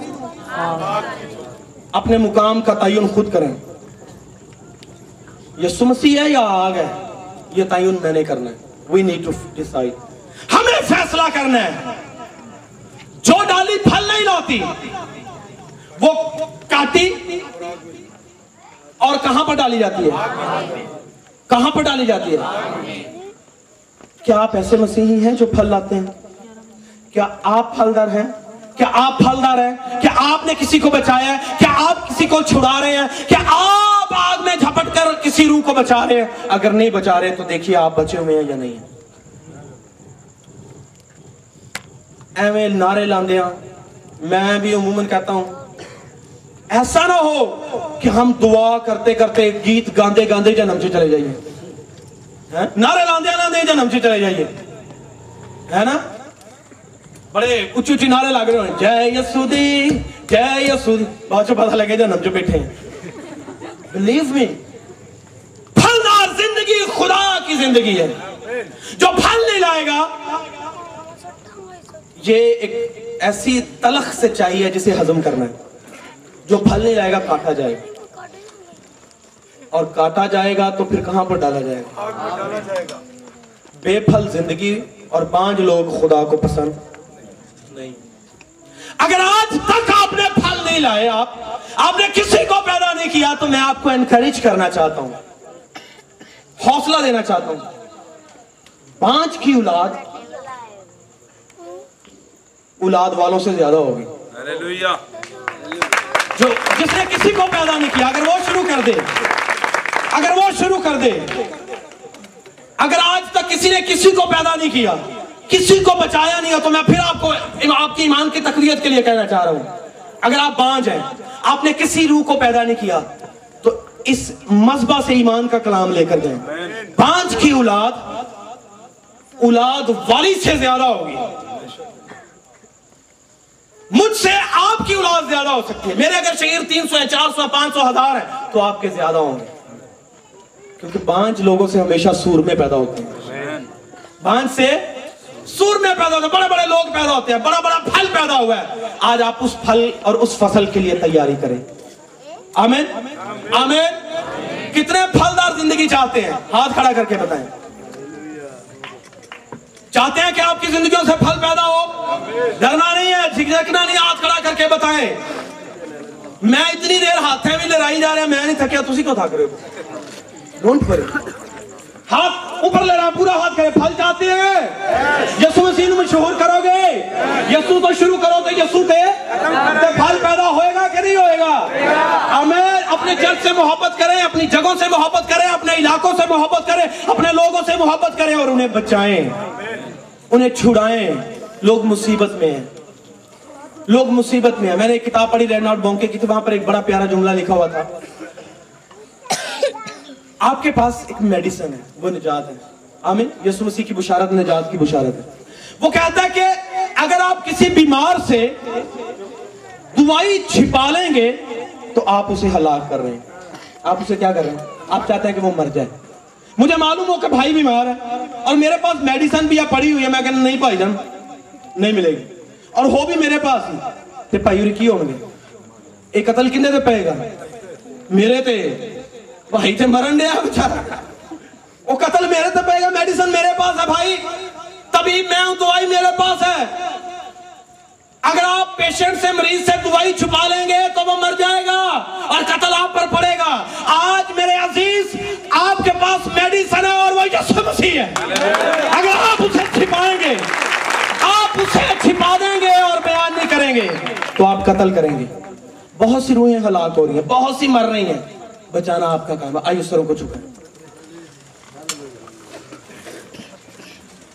S1: اپنے مقام کا تعین خود کریں۔ یہ سمسی ہے یا آگ ہے؟ یہ تعین میں نے کرنا ہے۔ وی نیڈ ٹو ڈیسائڈ ہمیں فیصلہ کرنا ہے۔ جو ڈالی پھل نہیں لاتی، وہ کاٹی اور کہاں پر ڈالی جاتی ہے؟ کہاں پر ڈالی جاتی ہے؟ کیا آپ ایسے مسیحی ہیں جو پھل لاتے ہیں؟ کیا آپ پھلدار ہیں؟ کیا آپ پھلدار ہیں؟ کیا آپ نے کسی کو بچایا ہے؟ کیا آپ کسی کو چھڑا رہے ہیں؟ کیا آپ آگ میں جھپٹ کر کسی روح کو بچا رہے ہیں؟ اگر نہیں بچا رہے تو دیکھیے آپ بچے ہوئے ہیں یا نہیں ہیں۔ ایویں نعرے لاندے ہاں۔ میں بھی عموماً کہتا ہوں، ایسا نہ ہو کہ ہم دعا کرتے کرتے گیت گاندے گاندے جنم سے چلے جائیے۔ نعرے لاندے لاندے جنم سے چلے جائیے۔ ہے نا؟ بڑے اچھی اچھی نعرے لگ رہے ہیں۔ جے یسودی جے یسودی۔ بہت چھو پتہ لگے جنم جو بیٹھے ہیں۔ بلیو می پھلدار زندگی خدا کی زندگی ہے۔ جو پھل نہیں لائے گا، یہ ایک ایسی تلخ سے چاہیے جسے ہضم کرنا ہے۔ جو پھل نہیں لائے گا، کاٹا جائے گا۔ اور کاٹا جائے گا تو پھر کہاں پر ڈالا جائے گا؟ بے پھل زندگی اور بانج لوگ خدا کو پسند نہیں۔ اگر آج تک آپ نے پھل نہیں لائے آپ آپ نے کسی کو پیدا نہیں کیا تو میں آپ کو انکریج کرنا چاہتا ہوں۔ حوصلہ دینا چاہتا ہوں۔ بانج کی اولاد اولاد والوں سے زیادہ ہوگی۔ جو جس نے کسی کو پیدا نہیں کیا اگر وہ شروع کر دے اگر وہ شروع کر دے، اگر آج تک کسی نے کسی کو پیدا نہیں کیا، کسی کو بچایا نہیں ہو تو میں پھر آپ کو آپ کی ایمان کی تقویت کے لیے کہنا چاہ رہا ہوں۔ اگر آپ بانج ہیں، آپ نے کسی روح کو پیدا نہیں کیا، تو اس مذبح سے ایمان کا کلام لے کر دیں بانج کی اولاد اولاد والی سے زیادہ ہوگی۔ مجھ سے آپ کی اولاد زیادہ ہو سکتی ہے۔ میرے اگر شعر تین سو ہے چار سو پانچ سو ہزار ہے تو آپ کے زیادہ ہوں گے۔ کیونکہ بانج لوگوں سے ہمیشہ سور میں پیدا ہوتے ہیں۔ بانج سے سور میں پیدا ہوتے ہیں۔ بڑے بڑے لوگ پیدا ہوتے ہیں۔ بڑا بڑا پھل پیدا ہوا ہے۔ آج آپ اس پھل اور اس فصل کے لیے تیاری کریں۔ آمین؟ آمین. کتنے پھلدار زندگی چاہتے ہیں؟ ہاتھ کھڑا کر کے بتائیں۔ چاہتے ہیں کہ آپ کی زندگیوں سے پھل پیدا ہو؟ ڈرنا نہیں ہے جھجکنا نہیں ہاتھ کھڑا کر کے بتائیں۔ میں اتنی دیر ہاتھیں بھی لڑائی جا رہے ہیں میں نہیں تھکیا تسی کو تھک رہے ہو؟ کون وری ہاتھ اوپر لینا پورا ہاتھ کرے، پھل جاتے ہیں؟ یسو مسیح میں شہور کرو گے۔ یسو تو شروع کرو تو یسو تے پھل پیدا ہوئے گا کہ نہیں ہوئے گا؟ ہمیں اپنے چرچ سے محبت کریں، اپنی جگہوں سے محبت کریں، اپنے علاقوں سے محبت کریں، اپنے لوگوں سے محبت کریں اور انہیں بچائیں۔ انہیں چھڑائیں۔ لوگ مصیبت میں ہیں۔ لوگ مصیبت میں ہیں۔ میں نے ایک کتاب پڑھی رہنا بونکے کی، تو وہاں پر ایک بڑا پیارا جملہ لکھا ہوا تھا۔ آپ کے پاس ایک میڈیسن ہے، وہ نجات ہے۔ آمین۔ یسو مسیح کی بشارت، نجات کی بشارت ہے۔ وہ کہتا ہے کہ اگر آپ کسی بیمار سے دعائی چھپا لیں گے، تو آپ اسے ہلاک کر رہے ہیں۔ آپ اسے کیا کر رہے ہیں؟ آپ چاہتے ہیں کہ وہ مر جائے۔ مجھے معلوم ہو کہ بھائی بیمار ہے اور میرے پاس میڈیسن بھی پڑی ہوئی ہے۔ میں کہنا نہیں بھائی جان، نہیں ملے گی۔ اور ہو بھی میرے پاس ہی۔ تے بھائی کی ہوں گے یہ قتل کنے تے پائے گا؟ میرے تے۔ بھائی تھے مرن دیا بچارا وہ قتل میرے تے پہ گا، میڈیسن میرے پاس ہے بھائی۔ طبیب میں ہوں دوائی میرے پاس ہے۔ اگر آپ پیشنٹ سے مریض سے دوائی چھپا لیں گے تو وہ مر جائے گا اور قتل آپ پر پڑے گا۔ آج میرے عزیز، آپ کے پاس میڈیسن ہے اور وہ یسو مسیح ہے۔ اگر آپ اسے چھپائیں گے، آپ اسے چھپا دیں گے اور بیان نہیں کریں گے، تو آپ قتل کریں گے۔ بہت سی روحیں ہلاک ہو رہی ہیں، بہت سی مر رہی ہیں۔ بچانا آپ کا کام ہے۔ آئیے سروں کو جھکائیں۔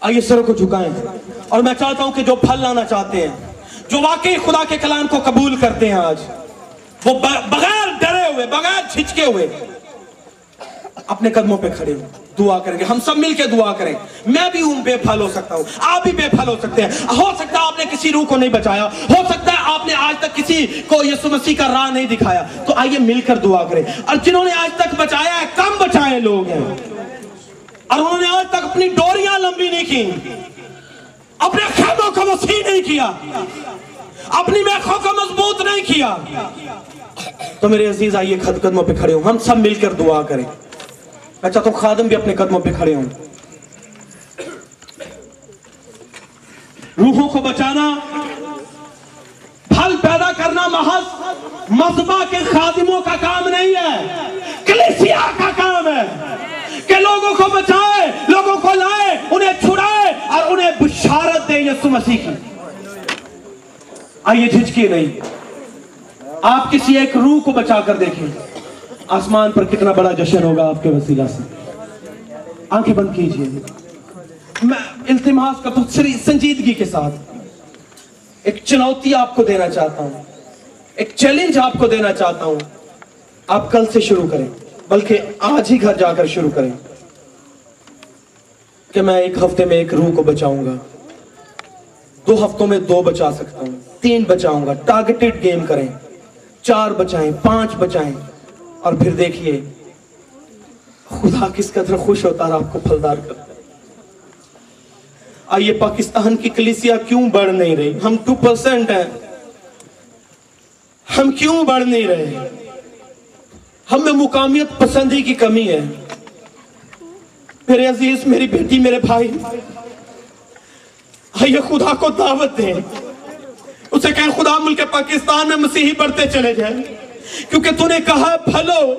S1: آئیے سروں کو جھکائیں۔ اور میں چاہتا ہوں کہ جو پھل لانا چاہتے ہیں، جو واقعی خدا کے کلام کو قبول کرتے ہیں آج، وہ بغیر ڈرے ہوئے، بغیر چھچکے ہوئے اپنے قدموں پہ کھڑے ہوں۔ دعا کریں گے۔ ہم سب مل کے دعا کریں۔ میں بھی ہوں، بے پھل ہو سکتا ہوں۔ آپ بھی بے پھل ہو سکتے ہیں۔ ہو سکتا ہے آپ نے کسی روح کو نہیں بچایا۔ ہو سکتا ہے آپ نے آج تک کسی کو یسو مسیح کا راہ نہیں دکھایا۔ تو آئیے مل کر دعا کریں۔ اور جنہوں نے آج تک بچایا ہے، کم بچائے لوگ ہیں۔ اور انہوں نے آج تک اپنی ڈوریاں لمبی نہیں کی۔ اپنے خیموں کو وسیع نہیں کیا۔ اپنی میخوں کو مضبوط نہیں کیا۔ تو میرے عزیز، آئیے خد قدموں پہ کھڑے ہوں۔ ہم سب مل کر دعا کریں۔ اچھا تو خادم بھی اپنے قدموں پہ کھڑے ہوں۔ روحوں کو بچانا، پھل پیدا کرنا محض مذہبہ کے خادموں کا کام نہیں ہے۔ کلیسیا کا کام ہے۔ کہ لوگوں کو بچائے، لوگوں کو لائے، انہیں چھڑائے اور انہیں بشارت دے یسو مسیح کی۔ آئیے جھجکی نہیں۔ آپ کسی ایک روح کو بچا کر دیکھیں۔ آسمان پر کتنا بڑا جشن ہوگا آپ کے وسیلہ سے؟ آنکھیں بند کیجیے۔ میں التماس کا ہوں سنجیدگی کے ساتھ ایک چنوتی آپ کو دینا چاہتا ہوں۔ ایک چیلنج آپ کو دینا چاہتا ہوں۔ آپ کل سے شروع کریں، بلکہ آج ہی گھر جا کر شروع کریں۔ کہ میں ایک ہفتے میں ایک روح کو بچاؤں گا۔ دو ہفتوں میں دو بچا سکتا ہوں۔ تین بچاؤں گا۔ ٹارگٹڈ گیم کریں۔ چار بچائیں، پانچ بچائیں۔ اور پھر دیکھیے، خدا کس قدر خوش ہوتا رہا آپ کو پھلدار کرتا ہے۔ آئیے، پاکستان کی کلیسیا کیوں بڑھ نہیں رہی؟ ہم ٹو پرسینٹ ہیں۔ ہم کیوں بڑھ نہیں رہے؟ ہم میں مقامیت پسندی کی کمی ہے۔ میرے عزیز، میری بیٹی، میرے بھائی، آئیے، خدا
S5: کو دعوت دیں۔ اسے
S1: کہیں خدا ملک پاکستان میں مسیحی بڑھتے چلے جائیں۔ کیونکہ تُو نے کہا پھلو،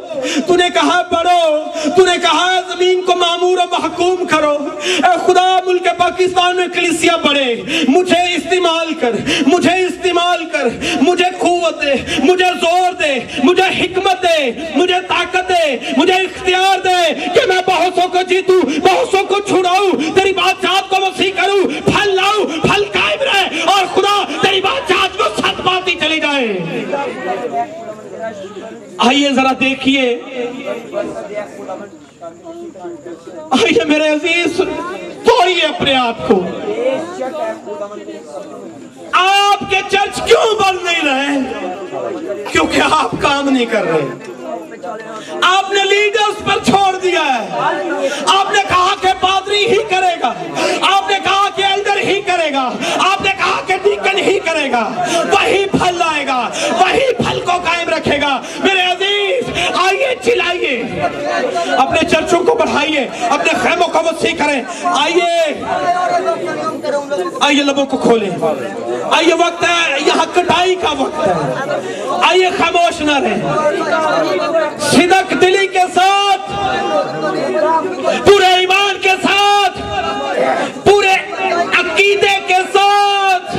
S1: تُو نے کہا بڑو تُو نے کہا زمین کو معمور و محکوم کرو۔ اے خدا، ملک پاکستان میں کلیسیا بڑھے۔ مجھے استعمال کر، مجھے استعمال کر۔ مجھے قوت دے، مجھے زور دے، مجھے حکمت دے، مجھے طاقت دے، مجھے اختیار دے کہ میں بہت سو کو جیتوں بہت سو کو چھوڑاؤں، تیری بات بادشاہت کو وسیع کروں، پھل لاؤں، پھل قائم رہے۔ آئیے ذرا دیکھیے۔ آئیے میرے عزیز، توڑیے اپنے آپ کو۔ آپ کے چرچ کیوں بن نہیں رہے؟ کیونکہ آپ کام نہیں کر رہے۔ آپ نے لیڈرز پر چھوڑ دیا ہے۔ آپ نے کہا کہ پادری ہی کرے گا۔ آپ نے کہا کہ ہی کرے گا۔ آپ نے کہا کہ نکل ہی کرے گا۔ وہی پھل لائے گا۔ وہی پھل کو قائم رکھے گا۔ میرے عزیز، آئیے، چلائیے۔ اپنے چرچوں کو بڑھائیے۔ اپنے خیموں کو وسیع کریں۔ آئیے۔ آئیے لبوں کو کھولیں۔ آئیے وقت ہے۔ یہاں کٹائی کا وقت ہے۔ آئیے خاموش نہ رہے صدق دلی کے ساتھ، پورے ایمان کے ساتھ عقیدے کے ساتھ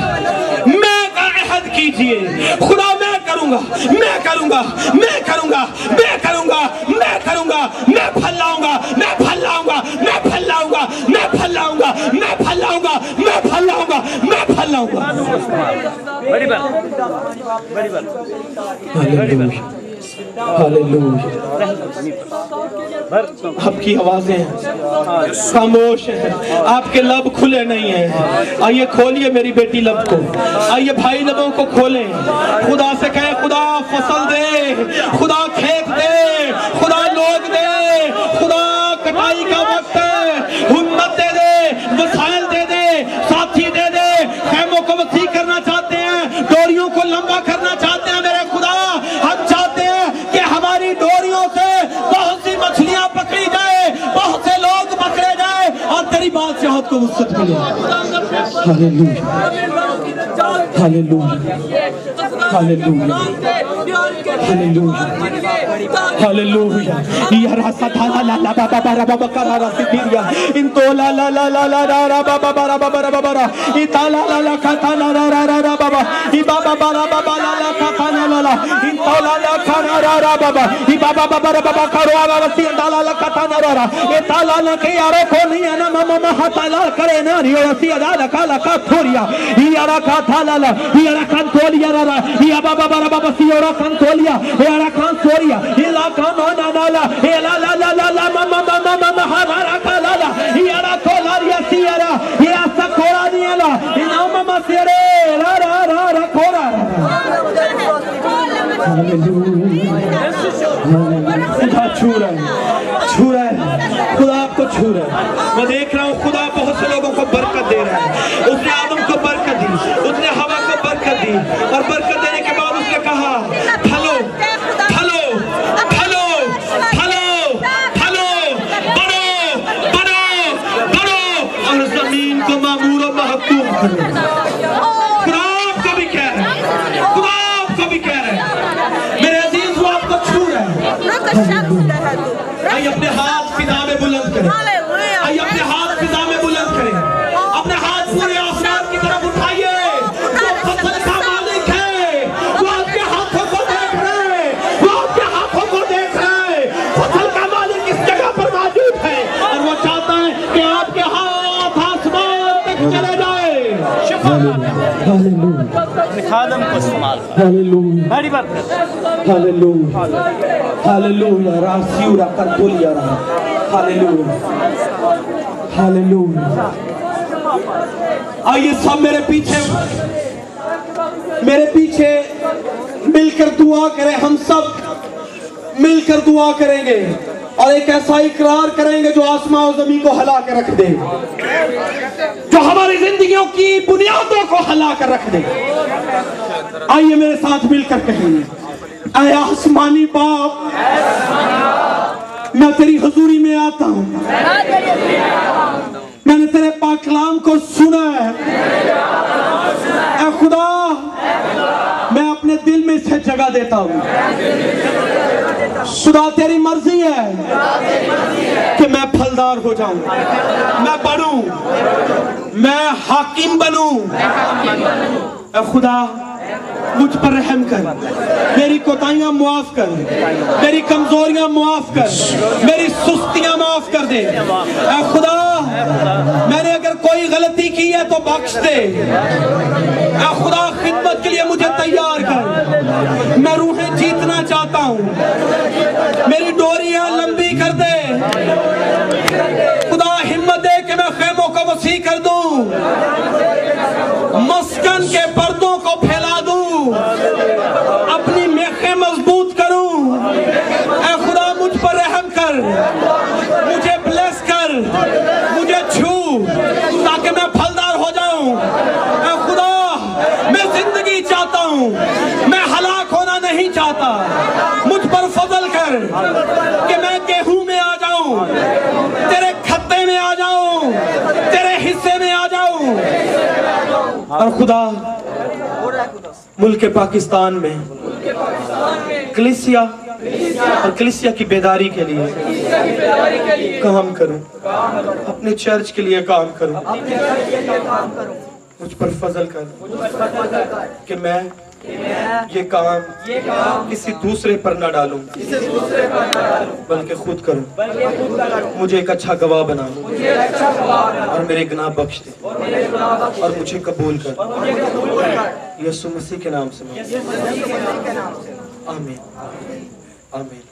S1: میں کا عہد کیجیے خدا میں کروں گا میں کروں گا میں کروں گا میں کروں گا میں کروں گا میں پھل لاؤں گا میں پھل لاؤں گا میں پھل لاؤں گا میں پھل لاؤں گا میں پھل لاؤں گا میں پھل لاؤں گا میں پھل لاؤں گا بڑی بات بڑی بات بڑی بات آپ کی آوازیں خاموش ہیں۔ آپ کے لب کھلے نہیں ہیں۔ آئیے کھولیے میری بیٹی لب کو۔ آئیے بھائی لبوں کو کھولیں۔ خدا سے کہیں خدا فصل دے۔ خدا کھیت دے۔ خدا لوگ دے۔ خدا کٹائی کا وقت ہے۔ ہمت دے دے۔ وسائل دے دے۔ ساتھی دے دے۔ خیموں کو وسیع کرنا چاہتے ہیں۔ دوریوں کو لمبا کر تیری بادشاہت کو وسط ملے۔ ہالیلویہ ہالیلویہ موسیقی يا بابا بابا بابا سيورا كان توليا يا را كان سوريا إلا كان أنا لا لا إلا لا لا لا لا ما ما ما ما ما ما هارا كلا لا يا را كلا يا سيرا يا سكورا نيلا إن أما ما سيرا را را را را كورا خدا چھو رہا ہے چھو رہا ہے خدا آپ کو چھو رہا ہے میں دیکھ رہا ہوں خدا بہت سے لوگوں کو برکت دے رہا ہے اس نے آدم کو برکت دی اس نے ہوا کو برکت دی اور
S6: برکت دے کہہ
S1: خادم
S6: کو استعمال بڑی
S1: بات Hallelujah. Rasiura Kantuliara. Hallelujah. Hallelujah. آئیے سب میرے پیچھے میرے پیچھے مل کر دعا کریں ہم سب مل کر دعا کریں گے اور ایک ایسا اقرار کریں گے جو آسمان اور زمین کو ہلا کر رکھ دے جو ہماری زندگیوں کی بنیادوں کو ہلا کر رکھ دے۔ آئیے میرے ساتھ مل کر کہیں اے آسمانی باپ، میں تیری حضوری میں آتا ہوں۔ میں نے تیرے پاکلام کو سنا ہے۔ اے خدا، میں اپنے دل میں اسے جگہ دیتا ہوں۔ خدا تیری مرضی ہے کہ میں پھلدار ہو جاؤں۔ میں بڑھوں میں حاکم بنوں۔ اے خدا، مجھ پر رحم کر۔ میری کوتاہیاں معاف کر۔ میری کمزوریاں معاف کر۔ میری سستیاں معاف کر دے۔ اے خدا، میں نے اگر کوئی غلطی کی ہے تو بخش دے۔ اے خدا، خدمت کے لیے مجھے تیار کر۔ میں روحیں جیتنا چاہتا ہوں۔ میری ڈوریاں لمبی کر دے۔ خدا ہمت دے کہ میں خیموں کو وسیع کر دوں۔ مسکن کے پاس اور خدا ملک پاکستان میں کلیسیا اور کلیسیا کی بیداری کے لیے کام کروں، اپنے چرچ کے لیے کام کروں، مجھ پر فضل کر کہ میں یہ کام کسی دوسرے پر نہ ڈالوں، بلکہ خود کروں۔ مجھے ایک اچھا گواہ بنا۔ اور میرے گناہ بخش دے۔ اور مجھے قبول کر۔ یسو مسیح کے نام سے۔ آمین۔ آمین۔